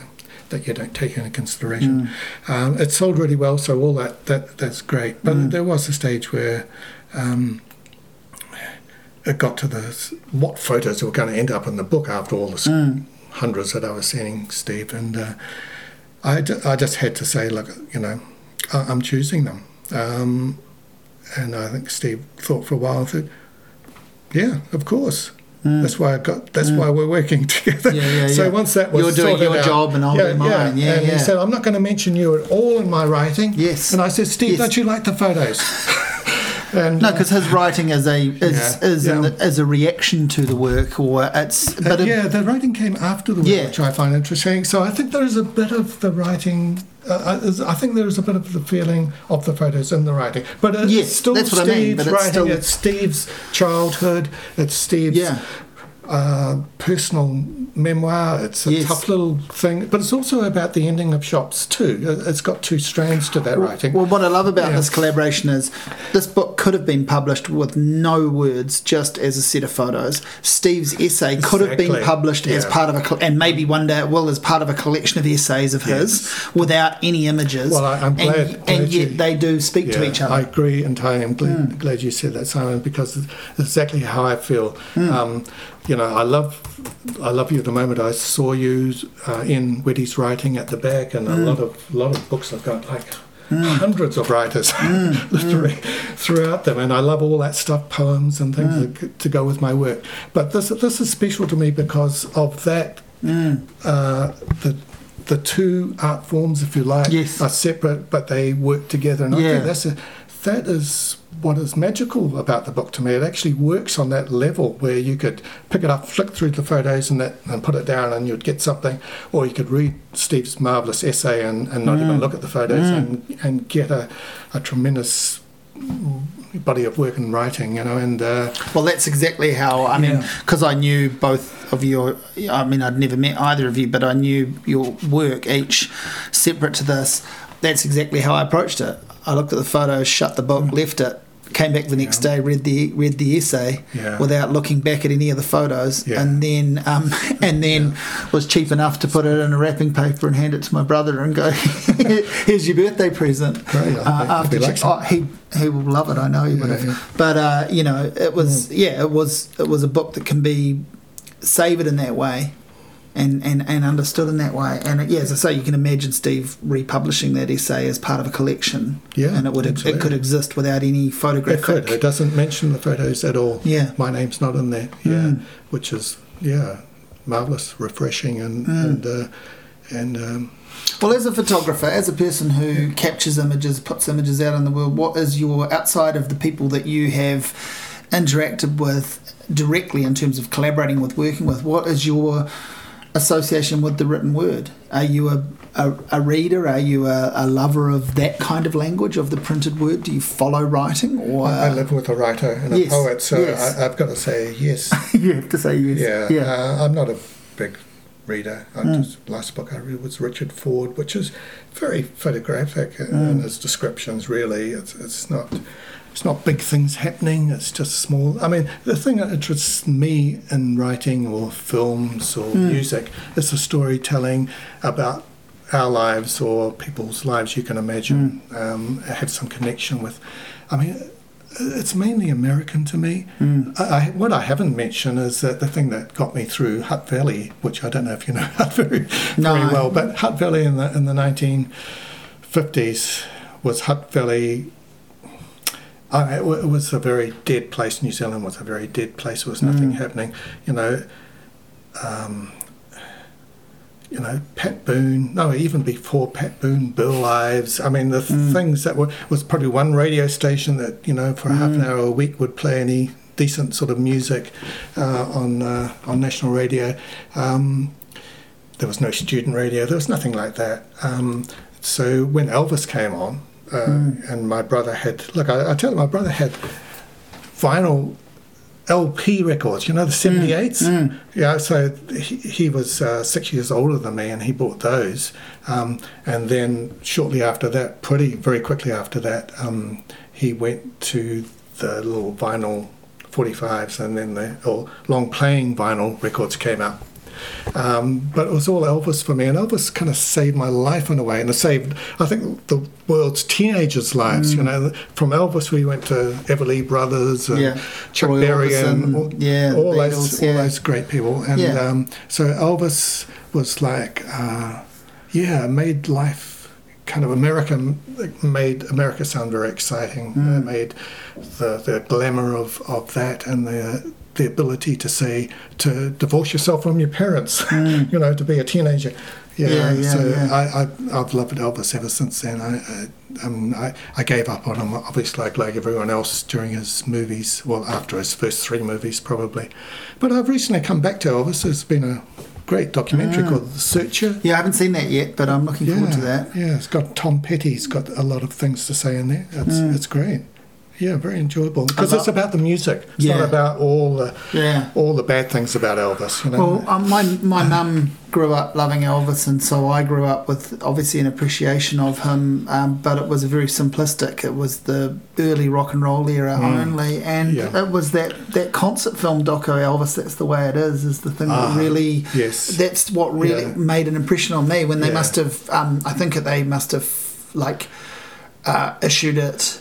B: that you don't take into consideration. Um, it sold really well, so all that, that that's great. But there was a stage where um, it got to the what photos were going to end up in the book after all the s hundreds that I was sending Steve, and uh, I, ju- I just had to say, look, you know, I, I'm choosing them. Um, and I think Steve thought for a while and said, yeah, of course. That's why I got. That's why we're working [laughs] together.
A: Mm. Yeah, yeah,
B: so
A: yeah.
B: once that was
A: You're doing your
B: out-
A: job and I'll do mine. Yeah,
B: and
A: yeah.
B: he said, "I'm not going to mention you at all in my writing."
A: Yes.
B: And I said, "Steve,
A: Yes.
B: don't you like the photos?" [laughs] and
A: No,
B: uh,
A: because his writing is a is
B: Yeah,
A: is,
B: yeah.
A: An, is a reaction to the work, or it's
B: uh,
A: but it,
B: yeah, the writing came after the work,
A: Yeah.
B: which I find interesting. So I think there is a bit of the writing. Uh, uh, I think there is a bit of the feeling of the photos in the writing, but it's
A: Yes,
B: still
A: that's what I
B: Steve's
A: mean, but it's
B: writing.
A: still-
B: It's Steve's childhood. It's Steve's
A: Yeah.
B: Uh, personal memoir. It's a
A: Yes.
B: tough little thing, but it's also about the ending of shops too. It- It's got two strands to that writing.
A: Well, what I love about
B: Yeah.
A: this collaboration is this book could have been published with no words, just as a set of photos. Steve's essay could have been
B: Exactly.
A: published as part of a, and maybe one day it will, as part of a collection of essays of his, without any images.
B: Well, I- I'm glad-
A: and,
B: glad
A: and yet
B: you-
A: they do speak to each other. I
B: agree entirely. I'm glad, glad you said that, Simon, because it's exactly how I feel.
A: Hmm.
B: Um, you know, I love, I love you. The moment I saw you uh, in Witty's writing at the back, and
A: Hmm.
B: a lot of lot of books I've got like. Hundreds of writers, [laughs]
A: Hmm.
B: literally throughout them, and I love all that stuff, poems and things that, to go with my work. But this this is special to me because of that.
A: Hmm.
B: Uh, the the two art forms, if you like,
A: Yes.
B: are separate, but they work together. And I think that's a, that is what is magical about the book to me. It actually works on that level where you could pick it up, flick through the photos, and that and put it down, and you'd get something, or you could read Steve's marvelous essay and, and not even look at the photos and and get a, a tremendous body of work and writing, you know, and. Uh,
A: Well, that's exactly how I mean,
B: Yeah.
A: because I knew both of your. I mean, I'd never met either of you, but I knew your work each separate to this. That's exactly how I approached it. I looked at the photos, shut the book, left it, came back the next day, read the read the essay
B: Yeah.
A: without looking back at any of the photos,
B: Yeah.
A: and then um, [laughs] and then was cheap enough to put it in a wrapping paper and hand it to my brother and go, [laughs] "Here's your birthday present." Uh, after che- oh, he he will love it. I know he would have.
B: yeah.
A: But uh, you know, it was yeah, it was it was a book that can be savoured in that way, and, and, and understood in that way. And yeah, as I say, you can imagine Steve republishing that essay as part of a collection.
B: Yeah,
A: and it would it could exist without any
B: photograph.
A: It
B: could. It doesn't mention the photos at all.
A: Yeah.
B: My name's not in there. Yeah.
A: Mm.
B: Which is yeah, marvelous, refreshing, and
A: Mm.
B: and uh, and um,
A: Well, as a photographer, as a person who captures images, puts images out in the world, what is your outside of the people that you have interacted with directly in terms of collaborating with, working with? What is your association with the written word? Are you a, a, a reader? Are you a, a, lover of that kind of language, of the printed word? Do you follow writing? Or
B: I live with a writer and a poet, so
A: yes.
B: I, have got to say yes. [laughs]
A: you have to say yes.
B: Yeah,
A: yeah.
B: Uh, I'm not a big reader. I
A: Mm.
B: just last book I read was Richard Ford, which is very photographic
A: Mm.
B: in his descriptions. Really, it's it's not it's not big things happening. It's just small. I mean, the thing that interests me in writing or films or
A: Mm.
B: music is the storytelling about our lives or people's lives you can imagine
A: Mm.
B: um, have some connection with. I mean, it's mainly American to me.
A: Mm.
B: I, I, what I haven't mentioned is that the thing that got me through Hutt Valley, which I don't know if you know [laughs] Hutt very,
A: No.
B: very well, but Hutt Valley in the in the 1950s was Hutt Valley. I, it wa- it was a very dead place. New Zealand was a very dead place. There was nothing
A: Mm.
B: happening. You know, um, you know, Pat Boone. No, even before Pat Boone, Burl Ives. I mean, the
A: Mm.
B: things that were was probably one radio station that you know for half an
A: Mm.
B: hour a week would play any decent sort of music uh, on uh, on national radio. Um, there was no student radio. There was nothing like that. Um, so when Elvis came on, uh,
A: Mm.
B: and my brother had look, I, I tell you, my brother had vinyl LP records. You know the seventy eights.
A: Mm.
B: Yeah, so he, he was uh, six years older than me, and he bought those. Um, and then shortly after that, pretty very quickly after that, um, he went to the little vinyl 45s, and then the or long playing vinyl records came out. Um, but it was all Elvis for me, and Elvis kind of saved my life in a way, and it saved, I think, the world's teenagers' lives. You know, from Elvis we went to Everly Brothers and
A: Yeah.
B: Chuck
A: Roy
B: Berry and all,
A: yeah,
B: all
A: Beatles,
B: those
A: yeah.
B: all those great people. And
A: Yeah.
B: um, so Elvis was like, uh, yeah, made life kind of America made America sound very exciting.
A: Mm.
B: Uh, made the the glamour of, of that and the the ability to say to divorce yourself from your parents, [laughs]
A: Mm.
B: you know, to be a teenager. Yeah,
A: Yeah, yeah,
B: so
A: yeah.
B: I, I I've loved Elvis ever since then. I I, um, I I gave up on him obviously like like everyone else during his movies. Well, after his first three movies probably, but I've recently come back to Elvis. There's been a great documentary
A: Mm.
B: called The Searcher.
A: Yeah, I haven't seen that yet, but I'm looking forward to that.
B: Yeah, it's got Tom Petty. He's got a lot of things to say in there. It's
A: Mm.
B: it's great. Yeah, very enjoyable because it's about the music. It's
A: Yeah.
B: not about all the
A: Yeah.
B: all the bad things about Elvis. You know.
A: Well, um, my my [laughs] mum grew up loving Elvis, and so I grew up with obviously an appreciation of him. Um, but it was very simplistic. It was the early rock and roll era
B: Mm.
A: only, and
B: Yeah.
A: it was that that concert film doco Elvis. That's the way it is. Is the thing
B: Ah,
A: that really.
B: yes.
A: That's what really made an impression on me when they must have. Um, I think they must have like uh, issued it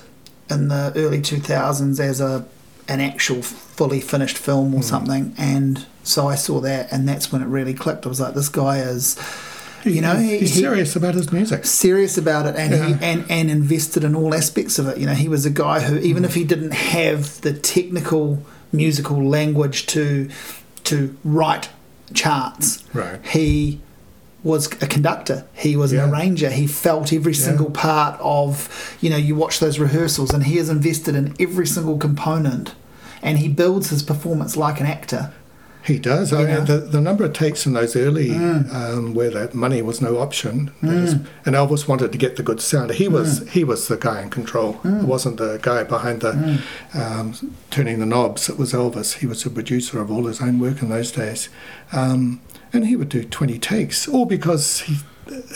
A: in the early 2000s as a an actual fully finished film or
B: Mm.
A: something and so I saw that and that's when it really clicked I was like this guy is you know he,
B: he's
A: he-
B: serious about his music.
A: serious about it and
B: Yeah.
A: he and, and invested in all aspects of it you know he was a guy who
B: Mm.
A: even if he didn't have the technical musical language to to write charts
B: Right.
A: he was a conductor. He was
B: Yeah.
A: an arranger. He felt every
B: Yeah.
A: single part of, you know, you watch those rehearsals and he is invested in every single component and he builds his performance like an actor.
B: He does. I mean, the, the number of takes in those early,
A: Mm.
B: um, where that money was no option, was- and Elvis wanted to get the good sound. He was
A: Mm.
B: he was the guy in control. It wasn't the guy behind the
A: Mm.
B: um, turning the knobs. It was Elvis. He was the producer of all his own work in those days, um, and he would do twenty takes, all because he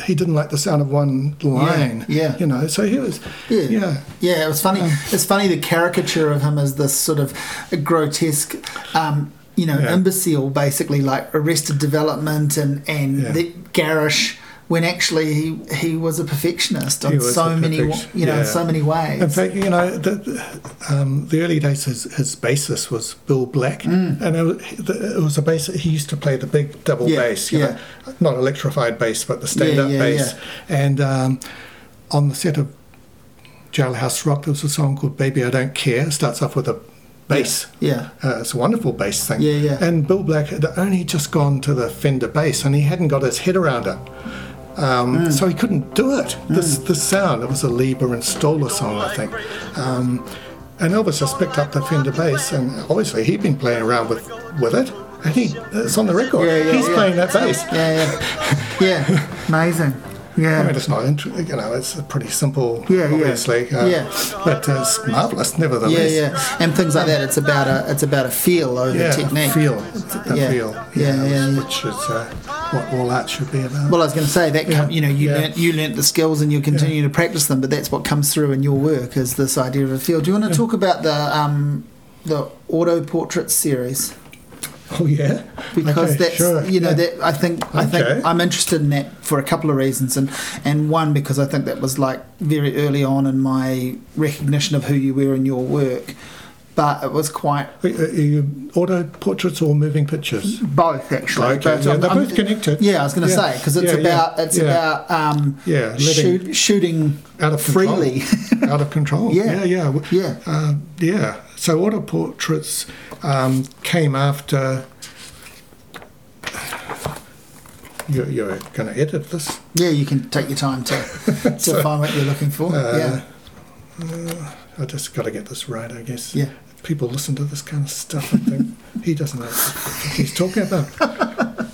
B: he didn't like the sound of one line.
A: yeah.
B: you know. So he was
A: Yeah.
B: yeah.
A: Yeah, it was funny.
B: Um,
A: it's funny the caricature of him as this sort of grotesque, um, you know,
B: Yeah.
A: imbecile, basically like Arrested Development and and
B: Yeah.
A: the garish. When actually he he was a perfectionist in so many
B: perfection-
A: you know
B: yeah.
A: so many ways.
B: In fact, you know, the, um, the early days, his, his bassist was Bill Black, and it was, it was a bass. He used to play the big double
A: Mm. Yeah,
B: bass, you
A: yeah.
B: know, not electrified bass, but the stand-up
A: yeah,
B: bass. And um, on the set of Jailhouse Rock, there was a song called "Baby I Don't Care." It starts off with a bass.
A: yeah,
B: Uh, it's a wonderful bass thing.
A: Yeah, yeah.
B: And Bill Black had only just gone to the Fender bass, and he hadn't got his head around it. Um,
A: Mm.
B: So he couldn't do it. This this sound. It was a Leiber and Stoller song, I think. Um, and Elvis just picked up the Fender bass, and obviously he'd been playing around with with it. and he it's on the record.
A: Yeah, yeah,
B: He's
A: yeah.
B: playing that bass.
A: Yeah, yeah, yeah. [laughs] Amazing. Yeah.
B: I mean, it's not, you know, it's a pretty simple,
A: Yeah, yeah.
B: obviously. uh,
A: Yeah.
B: But uh, it's marvellous, nevertheless.
A: yeah, yeah. and things like that. It's about a it's about a feel over
B: Yeah,
A: technique.
B: feel, the
A: Yeah.
B: feel,
A: Yeah, yeah, yeah.
B: which is uh, what all art should be about.
A: Well, I was going to say that
B: Yeah,
A: com- you know you
B: yeah.
A: learnt you learnt the skills and you continue to practice them, but that's what comes through in your work is this idea of a feel. Do you want to talk about the um, the auto portrait series
B: oh yeah,
A: because
B: Okay,
A: that's
B: sure,
A: you know
B: yeah.
A: that I think I
B: Okay.
A: think I'm interested in that for a couple of reasons and and one because I think that was like very early on in my recognition of who you were in your work, but it was quite
B: Are you auto portraits or moving pictures?
A: both actually.
B: Okay,
A: but
B: yeah,
A: I'm-
B: they're
A: I'm-
B: both connected.
A: Yeah, I was going to
B: Yeah,
A: say because it's about it's about um,
B: Yeah,
A: shoot, shooting
B: Out of
A: freely.
B: Out of control. [laughs]
A: Yeah.
B: yeah, yeah.
A: Yeah.
B: Uh, yeah. So auto portraits um, came after. You're, you're going to edit this.
A: Yeah, you can take your time to [laughs] to find what you're looking for.
B: Uh,
A: yeah,
B: uh, I just got to get this right, I guess.
A: yeah.
B: People listen to this kind of stuff and think [laughs] he doesn't know what he's talking about. [laughs]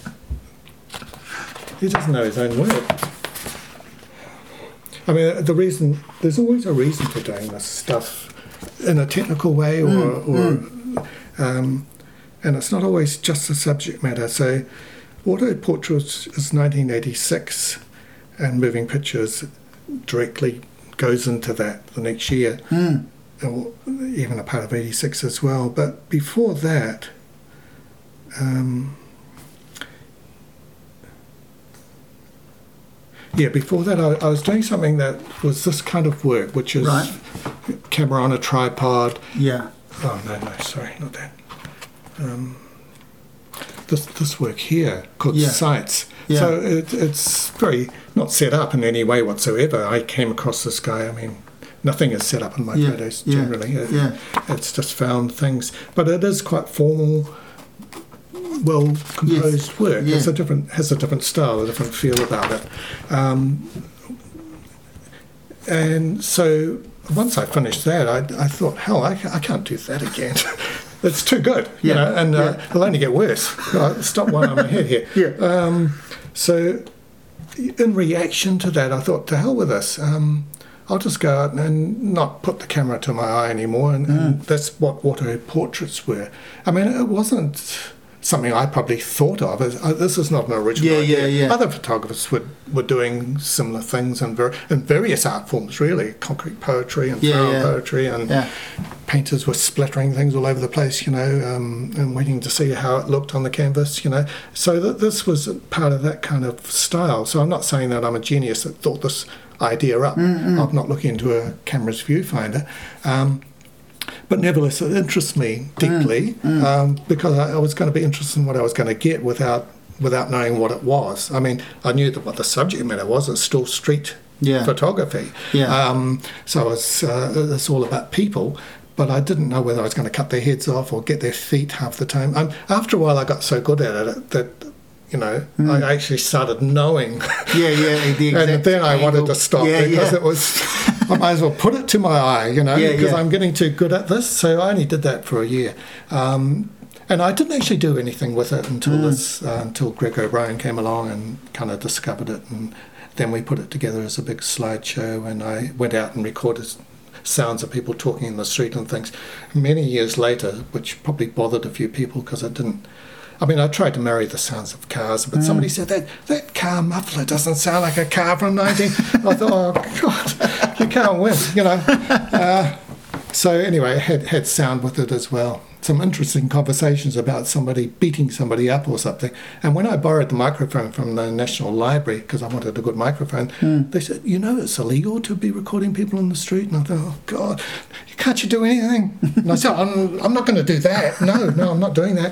B: he doesn't know his own work. I mean, the reason there's always a reason for doing this stuff in a technical way, or,
A: Mm,
B: or um, and it's not always just the subject matter. So, auto portraits is 1986, and moving pictures directly goes into that the next year
A: Mm.
B: or even a part of 86 as well. But before that, um, yeah, before that, I, I was doing something that was this kind of work, which is
A: Right.
B: camera on a tripod.
A: Yeah.
B: Oh no, no, sorry, not that. Um, this this work here called
A: Yeah.
B: sites.
A: Yeah.
B: So it, it's very not set up in any way whatsoever. I came across this guy. I mean, nothing is set up in my
A: Yeah,
B: photos
A: yeah,
B: generally. It-
A: yeah.
B: It's just found things, but it is quite formal, well composed work.
A: yeah.
B: It's a different has a different style, a different feel about it. Um, and so once I finished that, I, I thought, hell, I, I can't do that again. [laughs] it's too good, you
A: Yeah,
B: know, and uh, it'll only get worse. Uh, stop one on my head here. [laughs]
A: Yeah.
B: Um, so, in reaction to that, I thought, to hell with this. Um, I'll just go out and not put the camera to my eye anymore, and, and
A: Mm.
B: that's what auto portraits were. I mean, it wasn't something I probably thought of. As, uh, this is not an original
A: Yeah,
B: idea.
A: yeah, yeah.
B: Other photographers were, were doing similar things in, ver- in various art forms, really concrete poetry and
A: Yeah, yeah.
B: poetry, and painters were splattering things all over the place, you know, um, and waiting to see how it looked on the canvas, you know. So that this was part of that kind of style. So I'm not saying that I'm a genius that thought this idea up. I'm not looking into a camera's viewfinder. Um, but nevertheless, it interests me deeply Um, because I, I was going to be interested in what I was going to get without without knowing what it was. I mean, I knew that what the subject matter was. It's still street
A: Yeah.
B: photography.
A: Yeah.
B: Um, so it's uh, it's all about people. But I didn't know whether I was going to cut their heads off or get their feet half the time. Um, after a while, I got so good at it that you know I actually started knowing.
A: Yeah, yeah. The [laughs]
B: and then I wanted to stop
A: Yeah,
B: because
A: yeah.
B: it was. I might as well put it to my eye, you know,
A: Yeah,
B: because
A: yeah.
B: I'm getting too good at this. So I only did that for a year, um, and I didn't actually do anything with it until
A: Mm.
B: this, uh, until Greg O'Brien came along and kind of discovered it, and then we put it together as a big slideshow. And I went out and recorded sounds of people talking in the street and things. Many years later, which probably bothered a few people because I didn't. I mean, I tried to marry the sounds of cars, but somebody said that that car muffler doesn't sound like a car from 19. [laughs] I thought, oh God, you can't win, you know. Uh, so anyway, it had had sound with it as well. Some interesting conversations about somebody beating somebody up or something. And when I borrowed the microphone from the National Library because I wanted a good microphone, they said, "You know, it's illegal to be recording people in the street." And I thought, "Oh God, can't you do anything?" And I said, "I'm, I'm not going to do that. No, no, I'm not doing that."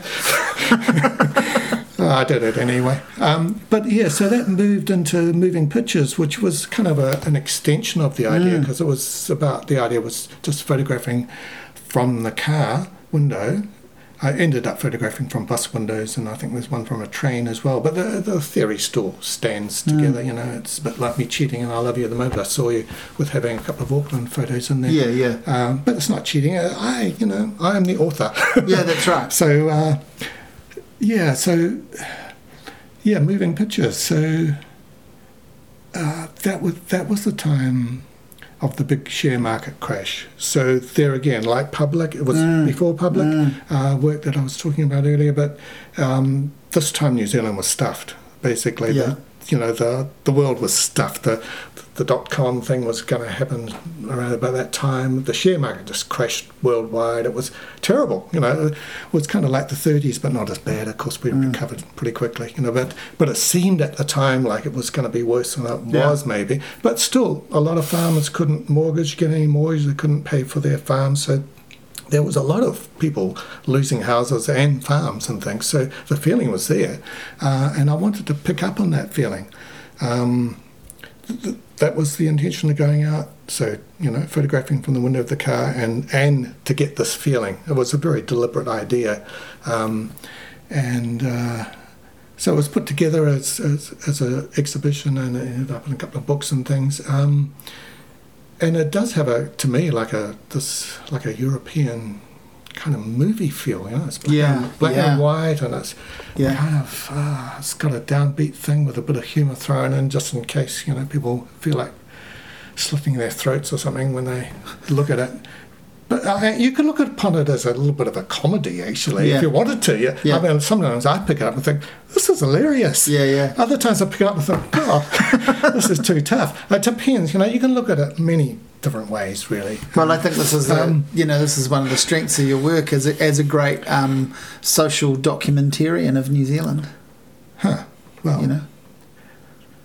B: [laughs] I did it anyway. Um, but yeah, so that moved into moving pictures, which was kind of a, an extension of the idea because it was about the idea was just photographing from the car window. I ended up photographing from bus windows, and I think there's one from a train as well. But the, the theory still stands together. You know, it's a bit like me cheating, and I love you at the moment I saw you with having a couple of Auckland photos in there.
A: Yeah, yeah.
B: Um, but it's not cheating. I, you know, I am the author.
A: Yeah, that's right. [laughs]
B: So, uh, yeah, so yeah, moving pictures. So uh, that was that was the time of the big share market crash. So there again, like public, it was
A: Mm.
B: before public
A: Mm.
B: uh, work that I was talking about earlier. But um, this time New Zealand was stuffed. Basically,
A: Yeah.
B: the, you know the the world was stuffed. The the dot com thing was going to happen around about that time. The share market just crashed worldwide. It was terrible. You know, it was kind of like the 30s, but not as bad. Of course, we
A: Mm.
B: recovered pretty quickly. You know, but but it seemed at the time like it was going to be worse than it
A: Yeah.
B: was maybe. But still, a lot of farmers couldn't mortgage, get any mortgage. They couldn't pay for their farms, so there was a lot of people losing houses and farms and things. So the feeling was there, uh, and I wanted to pick up on that feeling. Um, th- that was the intention of going out. So you know, photographing from the window of the car and and to get this feeling. It was a very deliberate idea, um, and. Uh, so it was put together as as, as an exhibition, and it ended up in a couple of books and things. Um, and it does have a to me like a this like a European kind of movie feel. You know, it's black,
A: Yeah,
B: and, black
A: yeah.
B: and white, and it's
A: Yeah.
B: kind of uh, it's got a downbeat thing with a bit of humour thrown in, just in case you know people feel like slitting their throats or something when they look at it. But uh, you can look upon it as a little bit of a comedy, actually,
A: Yeah.
B: if you wanted to. Yeah.
A: Yeah.
B: I mean, sometimes I pick it up and think, "This is hilarious."
A: Yeah, yeah.
B: Other times I pick it up and think, "Oh, [laughs] this is too tough." It depends. You know, you can look at it many different ways, really.
A: Well, I think this is, a,
B: Um,
A: you know, this is one of the strengths of your work as a, as a great um, social documentarian of New Zealand.
B: Huh. Well,
A: You know,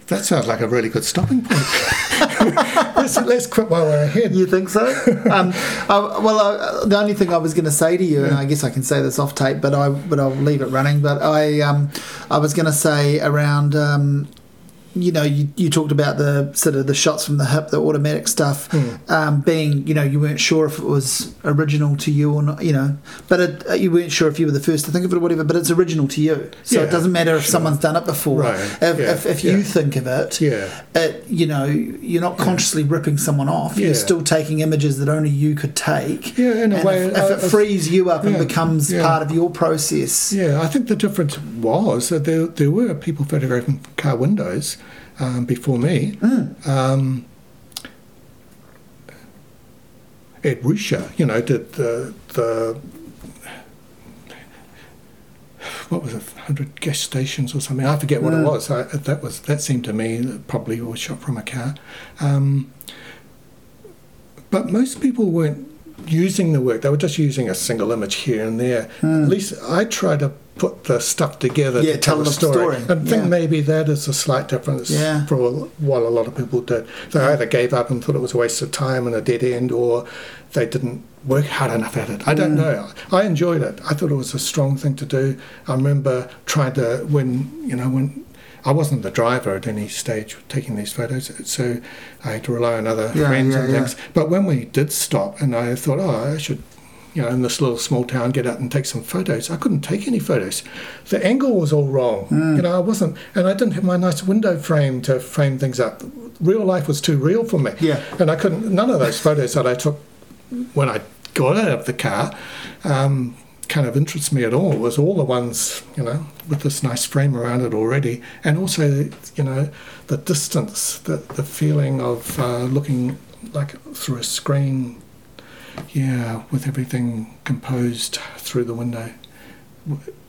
B: that sounds like a really good stopping point. [laughs] let's, let's quit while we're ahead.
A: you think so? um, I, well, I, the only thing I was going to say to you, and I guess I can say this off tape, but I but I'll leave it running. But I um, I was going to say around. Um, you know, you, you talked about the sort of the shots from the hip, the automatic stuff,
B: Hmm.
A: um, being, you know, you weren't sure if it was original to you or not, you know, but it, uh, you weren't sure if you were the first to think of it or whatever, but it's original to you. So
B: Yeah,
A: it doesn't matter if
B: sure.
A: someone's done it before.
B: Right,
A: If,
B: yeah,
A: if, if
B: yeah.
A: you think of it,
B: Yeah.
A: it, you know, you're not consciously ripping someone off. You're still taking images that only you could take.
B: Yeah, in a
A: and
B: way,
A: if, if
B: uh,
A: it frees you up and becomes
B: yeah.
A: part of your process,
B: Yeah, I think the difference was that there, there were people photographing car windows um, before me.
A: Mm.
B: Um, Ed Ruscha, you know, did the, the what was it, hundred gas stations or something? I forget what
A: Mm.
B: it was. I, that was that seemed to me that probably was shot from a car. Um, but most people weren't using the work; they were just using a single image here and there. At least I try to put the stuff together.
A: Yeah,
B: to tell,
A: tell
B: a
A: the
B: story.
A: story.
B: And think maybe that is a slight difference
A: Yeah.
B: for what a lot of people did. They either gave up and thought it was a waste of time and a dead end, or they didn't work hard enough at it. I don't
A: Mm.
B: know. I enjoyed it. I thought it was a strong thing to do. I remember trying to when you know when. I wasn't the driver at any stage taking these photos, so I had to rely on other
A: Yeah,
B: friends
A: yeah,
B: and
A: yeah.
B: things. But when we did stop, and I thought, oh, I should, you know, in this little small town, get out and take some photos. I couldn't take any photos. The angle was all wrong.
A: Hmm.
B: You know, I wasn't, and I didn't have my nice window frame to frame things up. Real life was too real for me.
A: Yeah.
B: And I couldn't. None of those photos that I took when I got out of the car. Um, kind of interests me at all It was all the ones you know with this nice frame around it already and also you know the distance the, the feeling of uh, looking like through a screen yeah with everything composed through the window.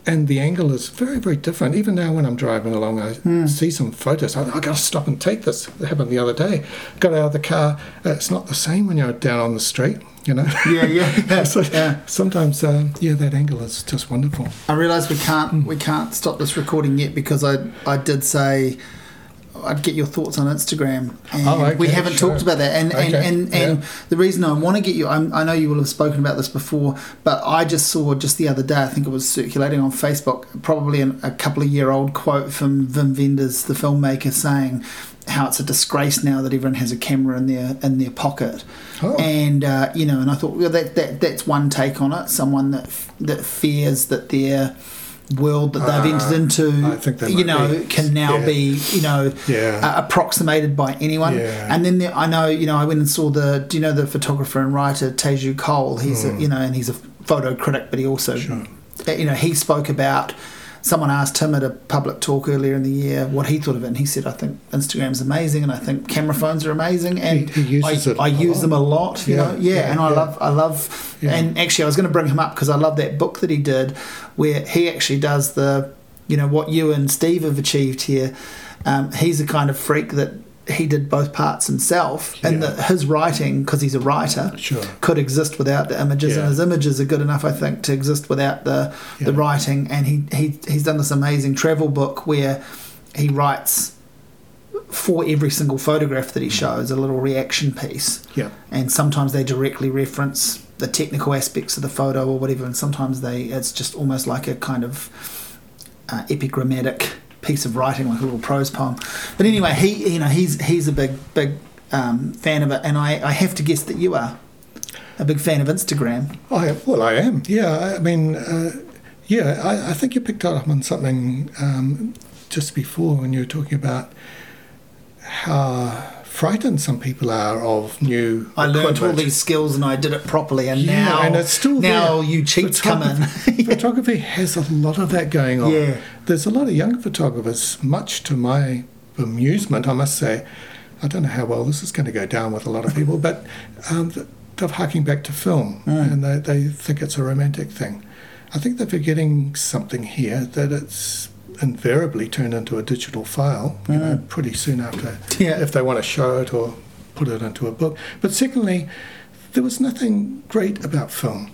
B: And the angle is very very different. Even now when i'm driving along i see some photos. I, I gotta stop and take this. It happened the other day. Got out of the car. Uh, it's not the same when you're down on the street you know?
A: Yeah, yeah, yeah. [laughs]
B: so
A: yeah.
B: sometimes uh, yeah that angle is just wonderful.
A: I realise we can't we can't stop this recording yet because I I did say I'd get your thoughts on Instagram, and
B: Oh, okay,
A: we haven't
B: sure.
A: talked about that. And and
B: Okay,
A: and, and
B: yeah.
A: the reason I want to get you, I'm, I know you will have spoken about this before, but I just saw just the other day. I think it was circulating on Facebook, probably an, a couple of year old quote from Wim Wenders, the filmmaker, saying how it's a disgrace now that everyone has a camera in their in their pocket.
B: Oh.
A: And uh, you know, and I thought, well, that, that that's one take on it. Someone that that fears that their world that they've
B: Uh,
A: entered into,
B: I think
A: you know,
B: be-
A: can now
B: yeah.
A: be, you know,
B: Yeah.
A: uh, approximated by anyone.
B: Yeah.
A: And then there, I know, you know, I went and saw the. Do you know the photographer and writer Teju Cole? He's, a, you know, and he's a photo critic, but he also,
B: Hmm. Sure.
A: uh, you know, he spoke about someone asked him at a public talk earlier in the year what he thought of it, and he said, "I think Instagram's amazing, and I think camera phones are amazing, and
B: He- he uses
A: I,
B: it
A: I use
B: lot.
A: them a lot, you
B: Yeah,
A: know, yeah,
B: yeah,
A: and I
B: yeah.
A: love, I love, and actually, I was going to bring him up because I love that book that he did, where he actually does the, you know, what you and Steve have achieved here. Um, he's a kind of freak that he did both parts himself, and
B: Yeah.
A: that his writing, because he's a writer,
B: Sure.
A: could exist without the images, and his images are good enough, I think, to exist without the the writing. And he, he he's done this amazing travel book where he writes for every single photograph that he shows a little reaction piece,
B: Yeah.
A: and sometimes they directly reference the technical aspects of the photo or whatever, and sometimes they it's just almost like a kind of uh, epigrammatic piece of writing, like a little prose poem. But anyway, he you know he's he's a big big um, fan of it, and I, I have to guess that you are a big fan of Instagram.
B: I well, I am. Yeah, I mean, uh, yeah, I, I think you picked up on something um, just before when you were talking about how frightened some people are of new.
A: I learned all these skills and I did it properly, and
B: Yeah,
A: now
B: and it's still
A: now
B: there.
A: you cheats come in. [laughs] [laughs]
B: Photography has a lot of that going on.
A: Yeah.
B: There's a lot of young photographers, much to my amusement, I must say. I don't know how well this is going to go down with a lot of people, [laughs] but um, they're harking back to film
A: Mm.
B: and they, they think it's a romantic thing. I think they're forgetting something here that it's invariably turned into a digital file, you know, pretty soon after,
A: Mm. [laughs] Yeah.
B: if they want to show it or put it into a book. But secondly, there was nothing great about film.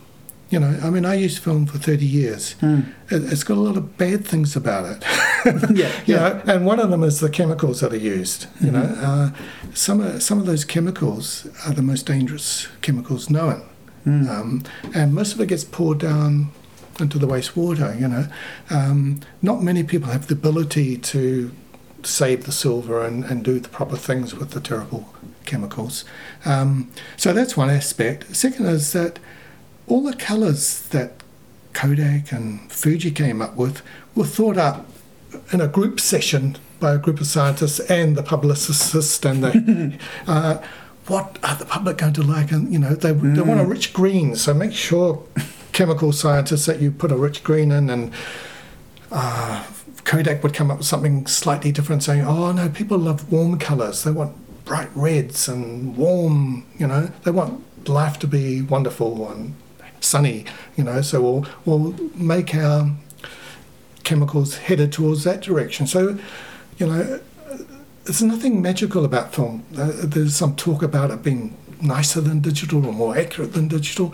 B: You know, I mean, I used film for 30 years.
A: Mm.
B: It, it's got a lot of bad things about it. [laughs]
A: yeah, [laughs]
B: you
A: yeah.
B: know, and one of them is the chemicals that are used. You know,
A: Mm-hmm.
B: uh, some of, some of those chemicals are the most dangerous chemicals known,
A: Mm.
B: um, and most of it gets poured down into the wastewater. You know, um, not many people have the ability to save the silver and, and do the proper things with the terrible chemicals. Um, so that's one aspect. Second is that all the colours that Kodak and Fuji came up with were thought up in a group session by a group of scientists and the publicist and the [laughs] uh, what are the public going to like and you know they, they want a rich green so make sure chemical scientists that you put a rich green in and uh, Kodak would come up with something slightly different saying oh no people love warm colours they want bright reds and warm you know they want life to be wonderful and sunny you know so we'll, we'll make our chemicals headed towards that direction. So, you know, there's nothing magical about film. Uh, there's some talk about it being nicer than digital or more accurate than digital.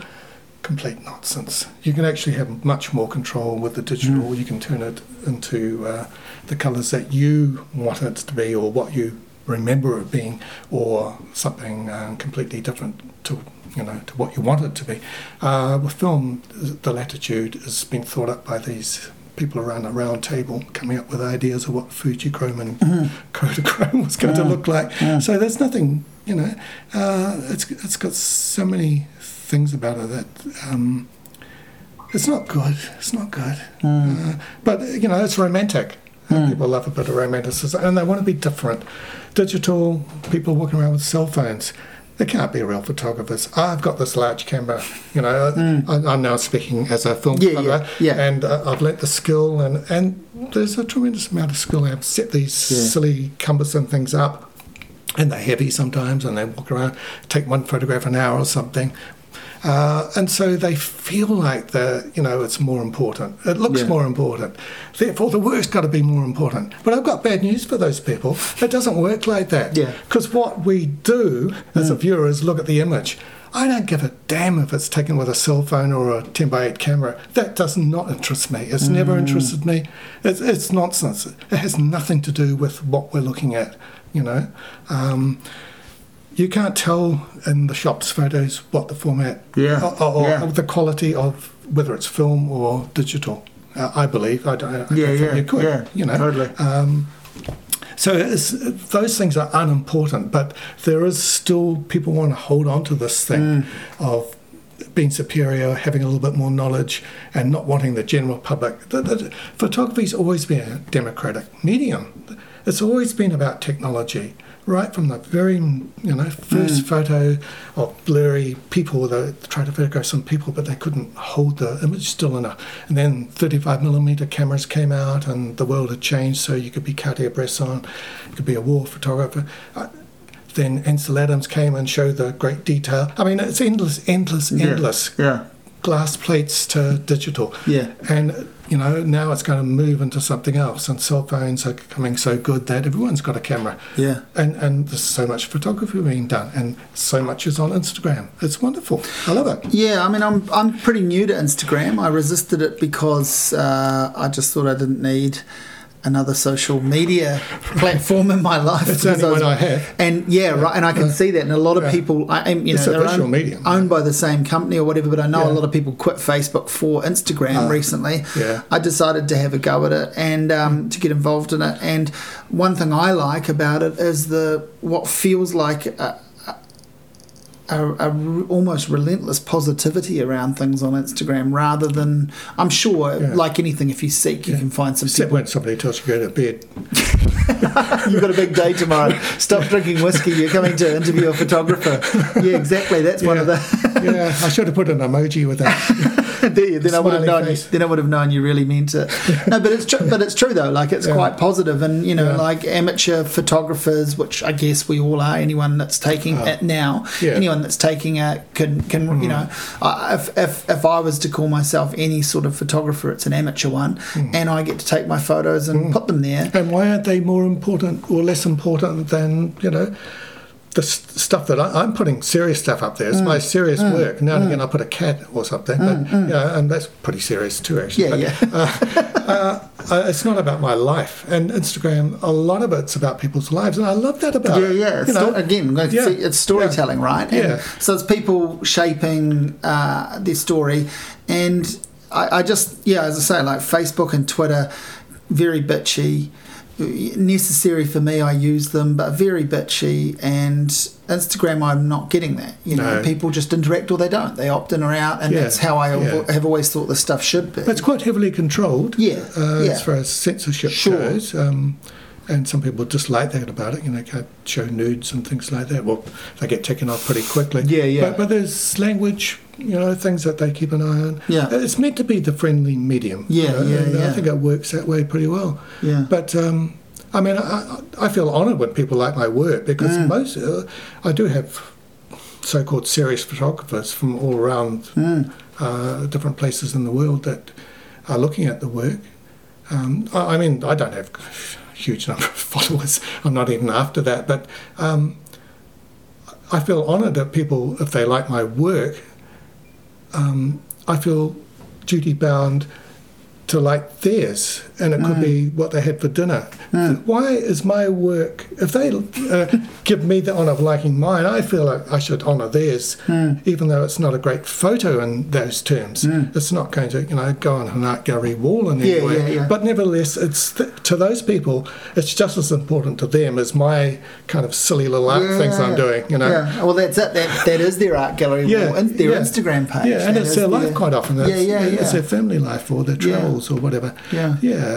B: Complete nonsense. You can actually have much more control with the digital. You can turn it into uh, the colours that you want it to be or what you remember it being or something uh, completely different to you know to what you want it to be. Uh, with film, the latitude has been thought up by these people around a round table coming up with ideas of what Fujichrome and Kodachrome [laughs] was going to look like. So there's nothing, you know, uh, it's it's got so many things about it that um, it's not good. It's not good. Uh, but you know, it's romantic. Uh, People love a bit of romanticism, and they want to be different. Digital people walking around with cell phones. They can't be real photographers. I've got this large camera, you know. I, I'm now speaking as a film
A: Yeah, yeah,
B: photographer,
A: yeah.
B: and uh, I've learnt the skill, and, and there's a tremendous amount of skill. I've set these
A: Yeah.
B: silly, cumbersome things up, and they're heavy sometimes, and they walk around, take one photograph an hour or something. Uh, and so they feel like the you know it's more important. It looks
A: Yeah.
B: more important. Therefore, the work's got to be more important. But I've got bad news for those people. It doesn't work like that.
A: Yeah.
B: Because what we do as a viewer is look at the image. I don't give a damn if it's taken with a cell phone or a 10 by 8 camera. That does not interest me. It's never interested me. It's, it's nonsense. It has nothing to do with what we're looking at, you know. Um, you can't tell in the shops photos what the format
A: Yeah,
B: or, or
A: yeah.
B: the quality of whether it's film or digital. Uh, I believe. I don't. I don't
A: Yeah,
B: think
A: yeah,
B: you could.
A: yeah,
B: you know.
A: totally.
B: Um, so it's, those things are unimportant, but there is still people want to hold on to this thing
A: Mm.
B: of being superior, having a little bit more knowledge, and not wanting the general public. The, the, photography's always been a democratic medium. it's always been about technology. Right from the very, you know, first photo of blurry people that tried to photograph some people, but they couldn't hold the image still enough. And then 35 millimeter cameras came out, and the world had changed. So you could be Cartier-Bresson, you could be a war photographer. Uh, then Ansel Adams came and showed the great detail. I mean, it's endless, endless, endless
A: Yeah.
B: Glass plates to digital.
A: Yeah.
B: And, you know, now it's going to move into something else. And cell phones are becoming so good that everyone's got a camera.
A: Yeah.
B: And, and there's so much photography being done, and so much is on Instagram. It's wonderful. I love it.
A: Yeah, I mean, I'm I'm pretty new to Instagram. I resisted it because uh, I just thought I didn't need another social media platform in my life. Because
B: only
A: was-
B: one I have.
A: And yeah, right. And I can see that. And a lot of
B: Yeah.
A: people, I, am, you
B: It's
A: know, they're owned,
B: medium.
A: owned by the same company or whatever. But I know a lot of people quit Facebook for Instagram
B: Ah,
A: recently.
B: yeah.
A: I decided to have a go at it and um, to get involved in it. And one thing I like about it is the what feels like. A, a, a almost relentless positivity around things on Instagram rather than I'm sure
B: Yeah.
A: like anything if you seek you can find some
B: Except
A: people
B: when somebody tells you to go to bed. [laughs]
A: you've got a big day tomorrow stop drinking whiskey you're coming to interview a photographer yeah exactly that's one of the
B: yeah, I should have put an emoji with that. [laughs] [laughs]
A: There you- then I would have known.
B: face.
A: Then I would have known you really meant it. No, but it's true. But it's true though. Like it's
B: Yeah.
A: quite positive, and you know,
B: Yeah.
A: like amateur photographers, which I guess we all are. Anyone that's taking
B: Oh.
A: it now,
B: Yeah.
A: anyone that's taking it can can you mm-hmm. know, I if, if if I was to call myself any sort of photographer, it's an amateur one, mm. and I get to take my photos and mm. put them there.
B: And why aren't they more important or less important than, you know, the stuff that I, I'm putting serious stuff up there. It's
A: Mm.
B: my serious work. Now and again, I put a cat or something, but, you know, and that's pretty serious too, actually.
A: Yeah,
B: but,
A: yeah.
B: uh, uh, it's not about my life. And Instagram, a lot of it's about people's lives. And I love that about
A: Yeah,
B: it.
A: yeah.
B: You know,
A: again, like,
B: yeah,
A: it's storytelling, right? And
B: Yeah.
A: So it's people shaping uh, their story, and I, I just, yeah, as I say, like Facebook and Twitter, very bitchy. Necessary for me, I use them, but very bitchy. And Instagram, I'm not getting that. You know,
B: No.
A: people just interact or they don't. They opt in or out, and
B: Yeah,
A: that's how I
B: yeah.
A: have always thought this stuff should be.
B: But it's quite heavily controlled.
A: Yeah,
B: Uh,
A: yeah.
B: As far as censorship
A: Sure.
B: goes. Um, and some people dislike that about it. You know, can't show nudes and things like that. Well, they get taken off pretty quickly.
A: Yeah, yeah.
B: But, but there's language, you know, things that they keep an eye on.
A: Yeah.
B: It's meant to be the friendly medium. you
A: Yeah,
B: know,
A: yeah,
B: and I think it works that way pretty well.
A: yeah.
B: But um, I mean, I, I feel honoured when people like my work because
A: Mm.
B: most uh, I do have so-called serious photographers from all around
A: Mm.
B: uh, different places in the world that are looking at the work. Um, I, I mean, I don't have huge number of [laughs] followers. I'm not even after that, but um, I feel honoured that people, if they like my work, um, I feel duty bound to like theirs, and it could be what they had for dinner. Why is my work, if they uh, give me the honour of liking mine, I feel like I should honour theirs, even though it's not a great photo in those terms. It's not going to, you know, go on an art gallery wall in any
A: Yeah,
B: way.
A: yeah, yeah.
B: But nevertheless, it's th- to those people, it's just as important to them as my kind of silly little art things I'm doing. You know.
A: Yeah. Well, that's it. That that is their art gallery.
B: Yeah,
A: wall, and their
B: yeah.
A: Instagram page.
B: Yeah, and
A: That
B: it's their life quite often. It's,
A: Yeah, yeah,
B: It's their family life or their
A: Yeah.
B: travels or whatever.
A: Yeah.
B: Yeah,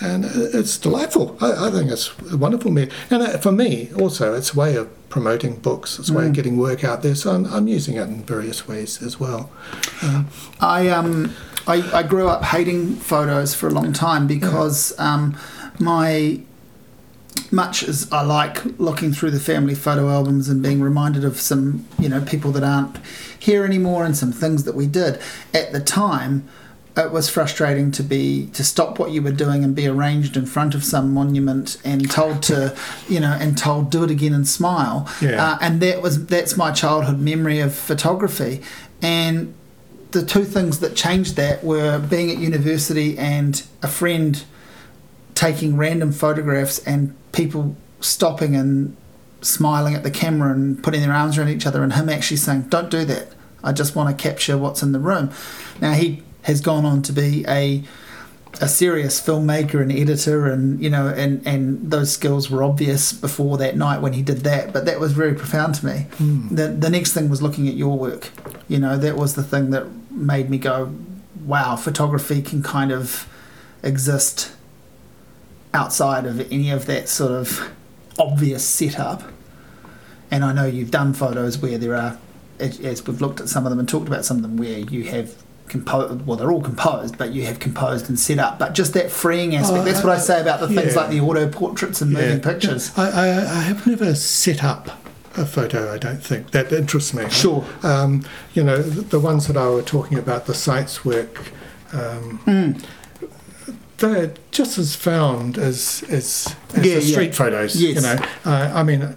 B: and it's delightful. I, I think it's a wonderful. Me and uh, for me also, it's a way of promoting books. It's a
A: Mm.
B: way of getting work out there. So I'm, I'm using it in various ways as well. Um,
A: I um I, I grew up hating photos for a long time because um my much as I like looking through the family photo albums and being reminded of some you know people that aren't here anymore and some things that we did at the time it was frustrating to be to stop what you were doing and be arranged in front of some monument and told to you know and told do it again and smile.
B: Yeah.
A: uh, and that was that's my childhood memory of photography. And the two things that changed that were being at university and a friend taking random photographs and people stopping and smiling at the camera and putting their arms around each other and him actually saying don't do that. I just want to capture what's in the room. Now he has gone on to be a a serious filmmaker and editor and you know and and those skills were obvious before that night when he did that but that was very profound to me. Hmm. The the next thing was looking at your work. You know that was the thing that made me go wow photography can kind of exist outside of any of that sort of obvious setup, and I know you've done photos where there are, as as we've looked at some of them and talked about some of them, where you have composed, well, they're all composed, but you have composed and set up. But just that freeing aspect,
B: Oh,
A: that's what I say about the things
B: yeah.
A: like the auto portraits and moving pictures.
B: I, I, I have never set up a photo. I don't think that interests me.
A: Sure.
B: Um, you know, the, the ones that I were talking about, the sites work. Um,
A: Hmm.
B: They're just as found as as, as
A: Yeah,
B: the
A: yeah.
B: street photos.
A: Yes.
B: You know, uh, I mean,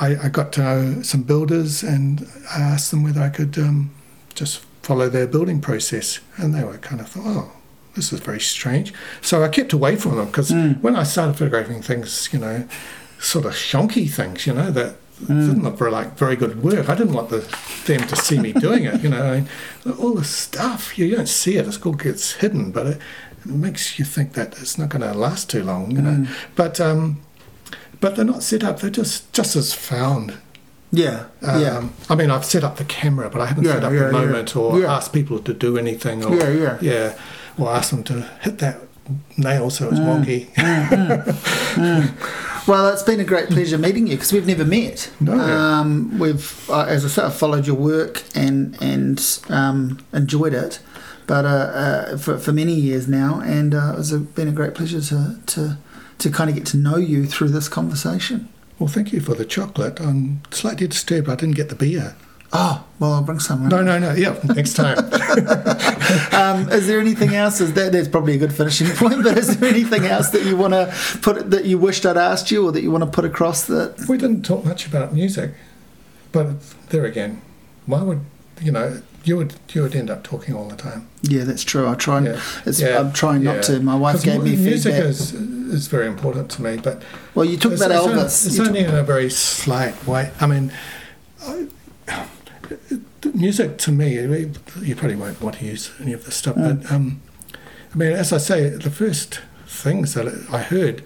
B: I, I got to know some builders and I asked them whether I could um, just follow their building process, and they were kind of thought, oh, this is very strange. So I kept away from them because hmm. when I started photographing things, you know, sort of shonky things, you know, that hmm. didn't look very, like very good work. I didn't want the, them to see me doing it, you know. I mean, all this stuff, you don't see it, it's all gets hidden, but it, it makes you think that it's not going to last too long, you know. Hmm. But um, but they're not set up; they're just just as found.
A: Yeah,
B: Um,
A: yeah,
B: I mean, I've set up the camera, but I haven't
A: Yeah,
B: set up
A: yeah,
B: the
A: yeah.
B: moment or
A: Yeah.
B: asked people to do anything. Or,
A: Yeah, yeah.
B: yeah, or ask them to hit that nail so it's
A: Mm.
B: wonky.
A: Well, it's been a great pleasure meeting you because we've never met.
B: No.
A: Um, we've, uh, as I said, I've followed your work and and um, enjoyed it, but uh, uh, for for many years now, and uh, it's been a great pleasure to to to kind of get to know you through this conversation.
B: Well, thank you for the chocolate. I'm slightly disturbed I didn't get the beer.
A: Oh, well, I'll bring some.
B: No, no, no. Yeah, next time. [laughs]
A: Um, is there anything else? Is that that's probably a good finishing point? But is there anything else that you want to put that you wished I'd asked you, or that you want to put across that?
B: we didn't talk much about music, but there again, why would you know? You would you would end up talking all the time.
A: Yeah, that's true. I try. And,
B: Yeah.
A: it's,
B: Yeah.
A: I'm trying not
B: Yeah.
A: to. My wife gave me
B: music
A: feedback.
B: is is very important to me, but
A: well, you talk
B: it's,
A: about
B: it's only-
A: Elvis.
B: It's
A: You
B: only in a very slight way. I mean, I, music to me, you probably won't want to use any of this stuff, but um, I mean, as I say, the first things that I heard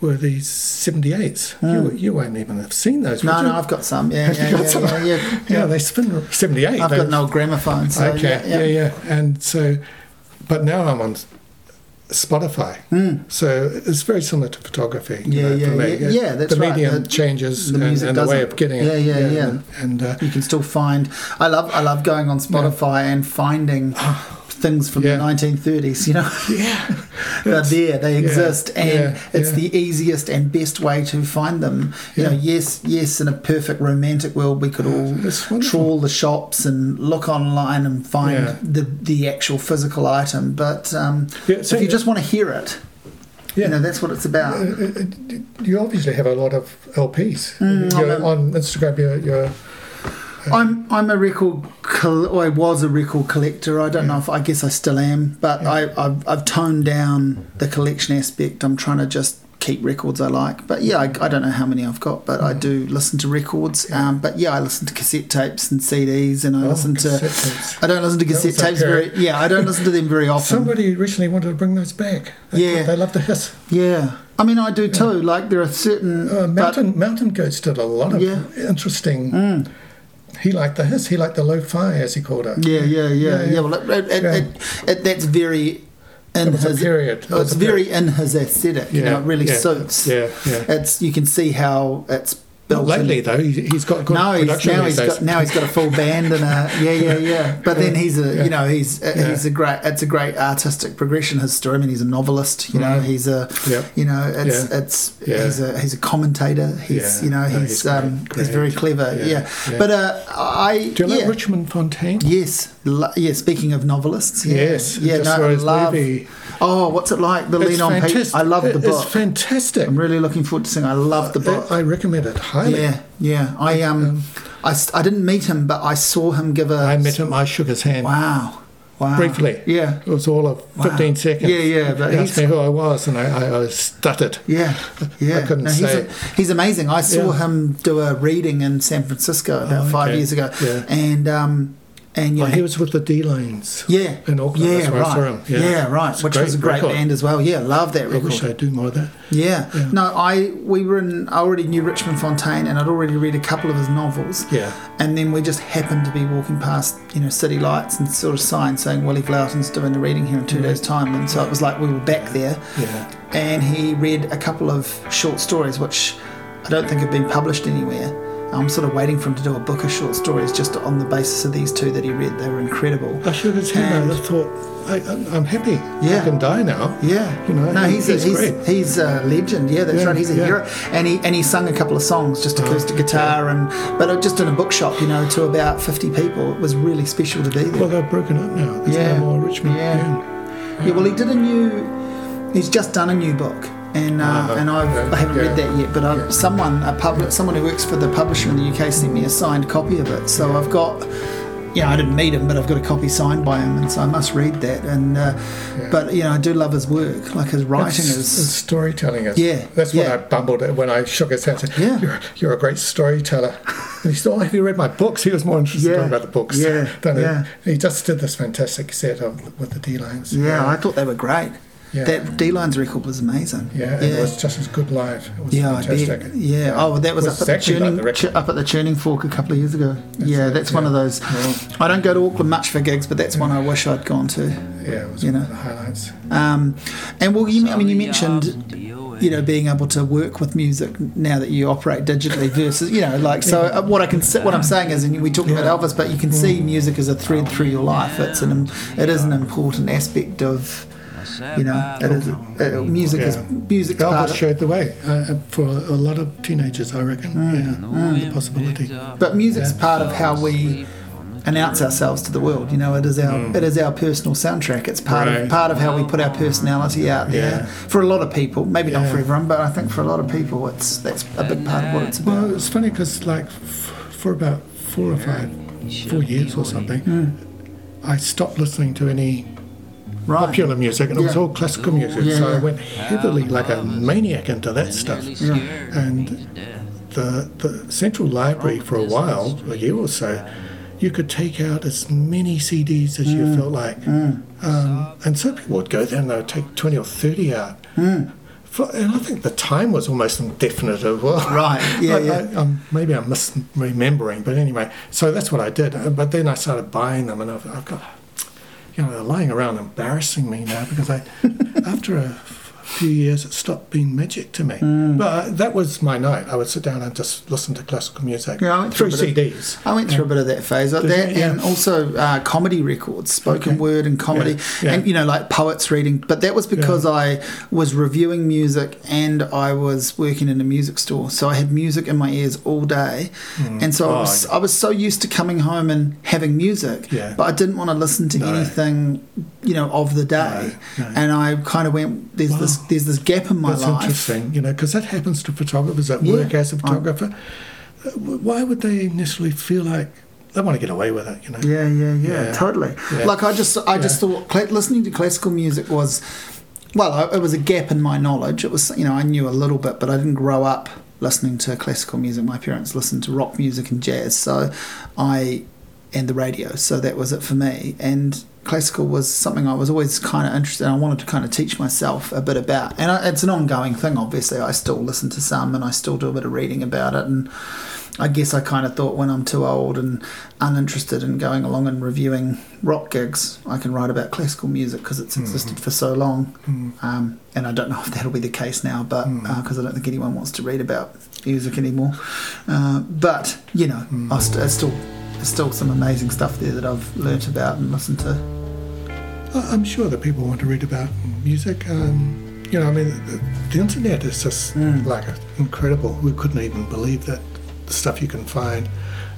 B: were these 78s. You, you won't even have seen those.
A: No, no. I've got some. Yeah, yeah,
B: got
A: yeah,
B: some?
A: yeah, yeah, [laughs]
B: Yeah, they spin 78.
A: I've
B: They-
A: got an old gramophone. So
B: okay,
A: yeah,
B: yeah, And so, but now I'm on Spotify. So it's very similar to photography. you.
A: Yeah,
B: know,
A: yeah,
B: for me.
A: yeah, yeah, that's
B: the
A: right.
B: medium
A: The-
B: changes
A: the
B: and, and the way of getting it.
A: Yeah, yeah, yeah.
B: And, and uh,
A: You can still find. I love. I love going on Spotify and finding things from
B: Yeah.
A: the 1930s. You know, [laughs]
B: yeah, [laughs]
A: they're there. They exist, and
B: yeah,
A: it's
B: yeah.
A: the easiest and best way to find them. You know, yes, yes. In a perfect romantic world, we could all trawl the shops and look online and find
B: Yeah.
A: the the actual physical item. But um,
B: Yeah, so-
A: if you just want to hear it,
B: yeah.
A: you know, that's what it's about.
B: Uh, uh, you obviously have a lot of LPs.
A: Mm,
B: on Instagram, you're, you're
A: I'm I'm a record. Col- I was a record collector. I don't know if I guess I still am, but I I've, I've toned down the collection aspect. I'm trying to just keep records I like. But yeah, I, I don't know how many I've got, but I do listen to records. Um, but yeah, I listen to cassette tapes and CDs, and I
B: oh,
A: listen to.
B: tapes.
A: I don't listen to cassette tapes very. Yeah, I don't listen to them very often.
B: Somebody recently wanted to bring those back. They,
A: Yeah.
B: they love the hiss.
A: yeah, I mean I do too. Like there are certain.
B: Uh,
A: but-
B: Mountain Mountain Goats did a lot of
A: Yeah. Mm.
B: He liked the hiss. He liked the lo-fi, as he called it.
A: Yeah, yeah, yeah,
B: Yeah,
A: yeah. Well, it, it,
B: Yeah.
A: it, it, that's very in
B: It was a
A: his
B: period. It
A: it's very in his aesthetic. You
B: Yeah,
A: know, it really suits.
B: Yeah, yeah.
A: It's you can see how it's built.
B: Lately though, he, he's got good
A: No, he's, now he's
B: days.
A: got now he's got a full band and a yeah yeah yeah. [laughs] But then he's a
B: Yeah.
A: you know he's uh,
B: Yeah.
A: he's a great it's a great artistic progression. His story. I mean, he's a novelist. You know,
B: Mhm.
A: he's a
B: Yeah.
A: you know it's it's he's a he's a commentator. He's you know
B: No,
A: he's
B: he's
A: um
B: great,
A: he's very clever.
B: Yeah.
A: But uh, I
B: Do you like. Richmond Fontaine?
A: Yes, yeah. Speaking of novelists, yeah,
B: Yes,
A: yeah. No, I love.
B: movie.
A: Oh, what's it like? The
B: It's
A: Lean on Pete. I love the book.
B: It's fantastic.
A: I'm really looking forward to seeing. I love the book.
B: I recommend it
A: yeah, yeah. I um, I I didn't meet him, but I saw him give a.
B: I met him. I shook his hand
A: Wow, wow.
B: briefly.
A: Yeah,
B: It was all of
A: Wow.
B: 15 seconds.
A: Yeah, yeah, but
B: he asked me who I was, and I, I, I stuttered.
A: yeah, [laughs] yeah.
B: I couldn't
A: he's,
B: say
A: a- he's amazing. I saw
B: Yeah.
A: him do a reading in San Francisco about
B: Oh,
A: five
B: okay.
A: years ago,
B: Yeah.
A: and um, and you
B: Oh, he was with the Delines.
A: yeah,
B: in Auckland,
A: Yeah,
B: that's where I
A: right.
B: saw him,
A: Yeah,
B: yeah.
A: right.
B: It's
A: Which was a
B: great
A: great
B: record.
A: band as well. Yeah, love that record.
B: I wish I'd do more of that.
A: Yeah.
B: Yeah.
A: No, I we were in. I already knew Richmond Fontaine, and I'd already read a couple of his novels.
B: Yeah.
A: And then we just happened to be walking past, you know, city lights and sort of signs saying Willy Vlautin's doing a reading here in two days' time, and so it was like we were back there.
B: Yeah.
A: And he read a couple of short stories, which I don't think have been published anywhere. I'm sort of waiting for him to do a book of short stories just on the basis of these two that he read. They were incredible.
B: I shook his hand.
A: And-
B: I thought, I, I'm- I'm happy.
A: Yeah.
B: I can die now.
A: Yeah,
B: You know,
A: no, he's
B: he's
A: a, he's, he's a legend. Yeah, that's
B: Yeah,
A: right. He's a
B: yeah.
A: hero, and he and he sung a couple of songs, just oh, acoustic guitar, and but just in a bookshop, you know, to about fifty people. It was really special to be there.
B: Well, they've broken up now. There's
A: Yeah.
B: no more Richmond.
A: Yeah. yeah, well, he did a new. He's just done a new book, and uh,
B: Uh-huh.
A: and I've,
B: Yeah,
A: I haven't read that yet. But
B: Yeah.
A: someone a public someone who works for the publisher in the UK sent me a signed copy of it. So I've got. Yeah, I didn't meet him, but I've got a copy signed by him, and so I must read that. And uh, but you know, I do love his work. Like his writing
B: It's-
A: is.
B: storytelling is.
A: Yeah,
B: That's
A: yeah.
B: what I bumbled at when I shook his hand. said,
A: Yeah.
B: You're, you're a great storyteller. And he said, Oh, have you read my books? He was more interested
A: Yeah,
B: in talking about the books.
A: yeah,
B: than
A: yeah.
B: He just did this fantastic set of with the Delines.
A: Yeah, I thought they were great.
B: Yeah.
A: That Delines record was amazing.
B: Yeah, and it was just as good live. It was
A: yeah, I
B: fantastic.
A: bet. Yeah. Oh, well, that was,
B: Was
A: up, at
B: like
A: ch- up at the tuning fork a couple of years ago. yeah,
B: it,
A: that's one of those. I don't go to Auckland much for gigs, but that's one I wish I'd gone to.
B: Yeah, it was
A: You
B: one
A: know.
B: of the highlights.
A: Um, and well, you, I mean, you mentioned, you know, being able to work with music now that you operate digitally versus, you know, like so. uh, What I can, what I'm saying is, and we talked about Elvis, but you can see music as a thread through your life. It's an, it is an important aspect of, you know, it is. Uh, music is
B: Yeah.
A: music's part
B: Elvis showed the way uh, for a lot of teenagers, I reckon.
A: Mm.
B: Yeah, the possibility.
A: But music's part of how we announce ourselves to the world. You know, it is our it is our personal soundtrack. It's part of
B: Mm.
A: Part of how we put our personality out there.
B: Yeah.
A: For a lot of people, maybe not for everyone, but I think for a lot of people, it's that's a big part of what it's about.
B: Well, it's funny because, like, f- for about four or five, four years or something,
A: Mm.
B: I stopped listening to any
A: right.
B: popular music, and it was all classical music.
A: Yeah,
B: so I went heavily, like a maniac, into that stuff. And the the Central Library for a while, a year or so, you could take out as many CDs as
A: Mm.
B: you felt like. Um, and some people would go there and they would take 20 or 30 out.
A: Mm.
B: For, and I think the time was almost indefinite as well.
A: Right, [laughs] yeah,
B: I-
A: yeah.
B: I, um, maybe I'm misremembering, but anyway, so that's what I did. Uh, But then I started buying them, and I've, I've got, you know, they're lying around embarrassing me now because I, [laughs] after a few years, it stopped being magic to me.
A: Mm.
B: But uh, that was my night. I would sit down and just listen to classical music
A: Yeah, I went
B: through
A: through
B: CDs.
A: I went through a bit of that phase, like that.
B: Yeah.
A: and also uh, comedy records, spoken
B: Okay.
A: word and comedy,
B: Yeah, yeah.
A: and you know, like poets reading. But that was because I was reviewing music and I was working in a music store, so I had music in my ears all day, and so I
B: Oh,
A: was
B: yeah.
A: I was so used to coming home and having music,
B: Yeah.
A: but I didn't want to listen to
B: No.
A: anything, you know, of the day,
B: No, no.
A: and I kind of went, there's this there's this gap in my life.
B: That's
A: life.
B: interesting, you know, because that happens to photographers that
A: Yeah.
B: work as a photographer. Uh, Why would they initially feel like they want to get away with it, you know?
A: Yeah, yeah, yeah,
B: Yeah.
A: totally.
B: Yeah.
A: Like I just, I just thought listening to classical music was, well, it was a gap in my knowledge. It was, you know, I knew a little bit, but I didn't grow up listening to classical music. My parents listened to rock music and jazz, so I, and the radio, so that was it for me. And classical was something I was always kind of interested in. I wanted to kind of teach myself a bit about, and I, it's an ongoing thing. Obviously, I still listen to some, and I still do a bit of reading about it, and. I guess I kind of thought when I'm too old and uninterested in going along and reviewing rock gigs, I can write about classical music because it's existed for so long. Um, and I don't know if that'll be the case now, but because I don't think anyone wants to read about music anymore. Uh, but you know, I st- it's still there's still some amazing stuff there that I've learnt about and listened to.
B: I'm sure that people want to read about music. Um, you know, I mean, the, the internet is just
A: Mm.
B: like incredible. We couldn't even believe that the stuff you can find.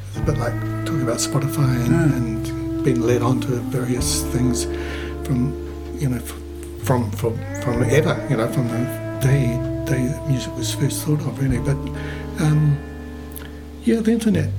B: It's a bit like talking about Spotify and,
A: Mm.
B: and being led on to various things from, you know, from from from ever. You know, from the day day music was first thought of, really. But um, yeah, the internet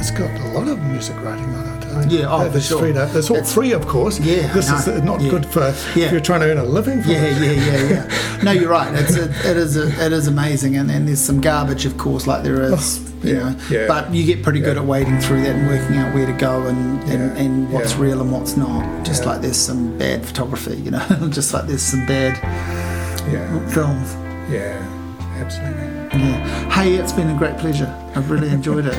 B: has got a lot of music writing on it. So
A: Yeah, oh, for sure.
B: It's all
A: That's-
B: free, of course.
A: Yeah,
B: this
A: I
B: is not
A: Yeah.
B: good for
A: Yeah.
B: if you're trying to earn a living.
A: Yeah,
B: it.
A: yeah, yeah, yeah. [laughs] No, you're right. It's a, it is a, it is amazing, and, and there's some garbage, of course, like there is. Oh, you
B: yeah,
A: know,
B: yeah.
A: but you get pretty good at wading through that and working out where to go and, and, and what's real and what's not. Just like there's some bad photography, you know, [laughs] just like there's some bad
B: yeah,
A: films.
B: yeah, absolutely.
A: Yeah. Hey, it's been a great pleasure. I've really enjoyed it.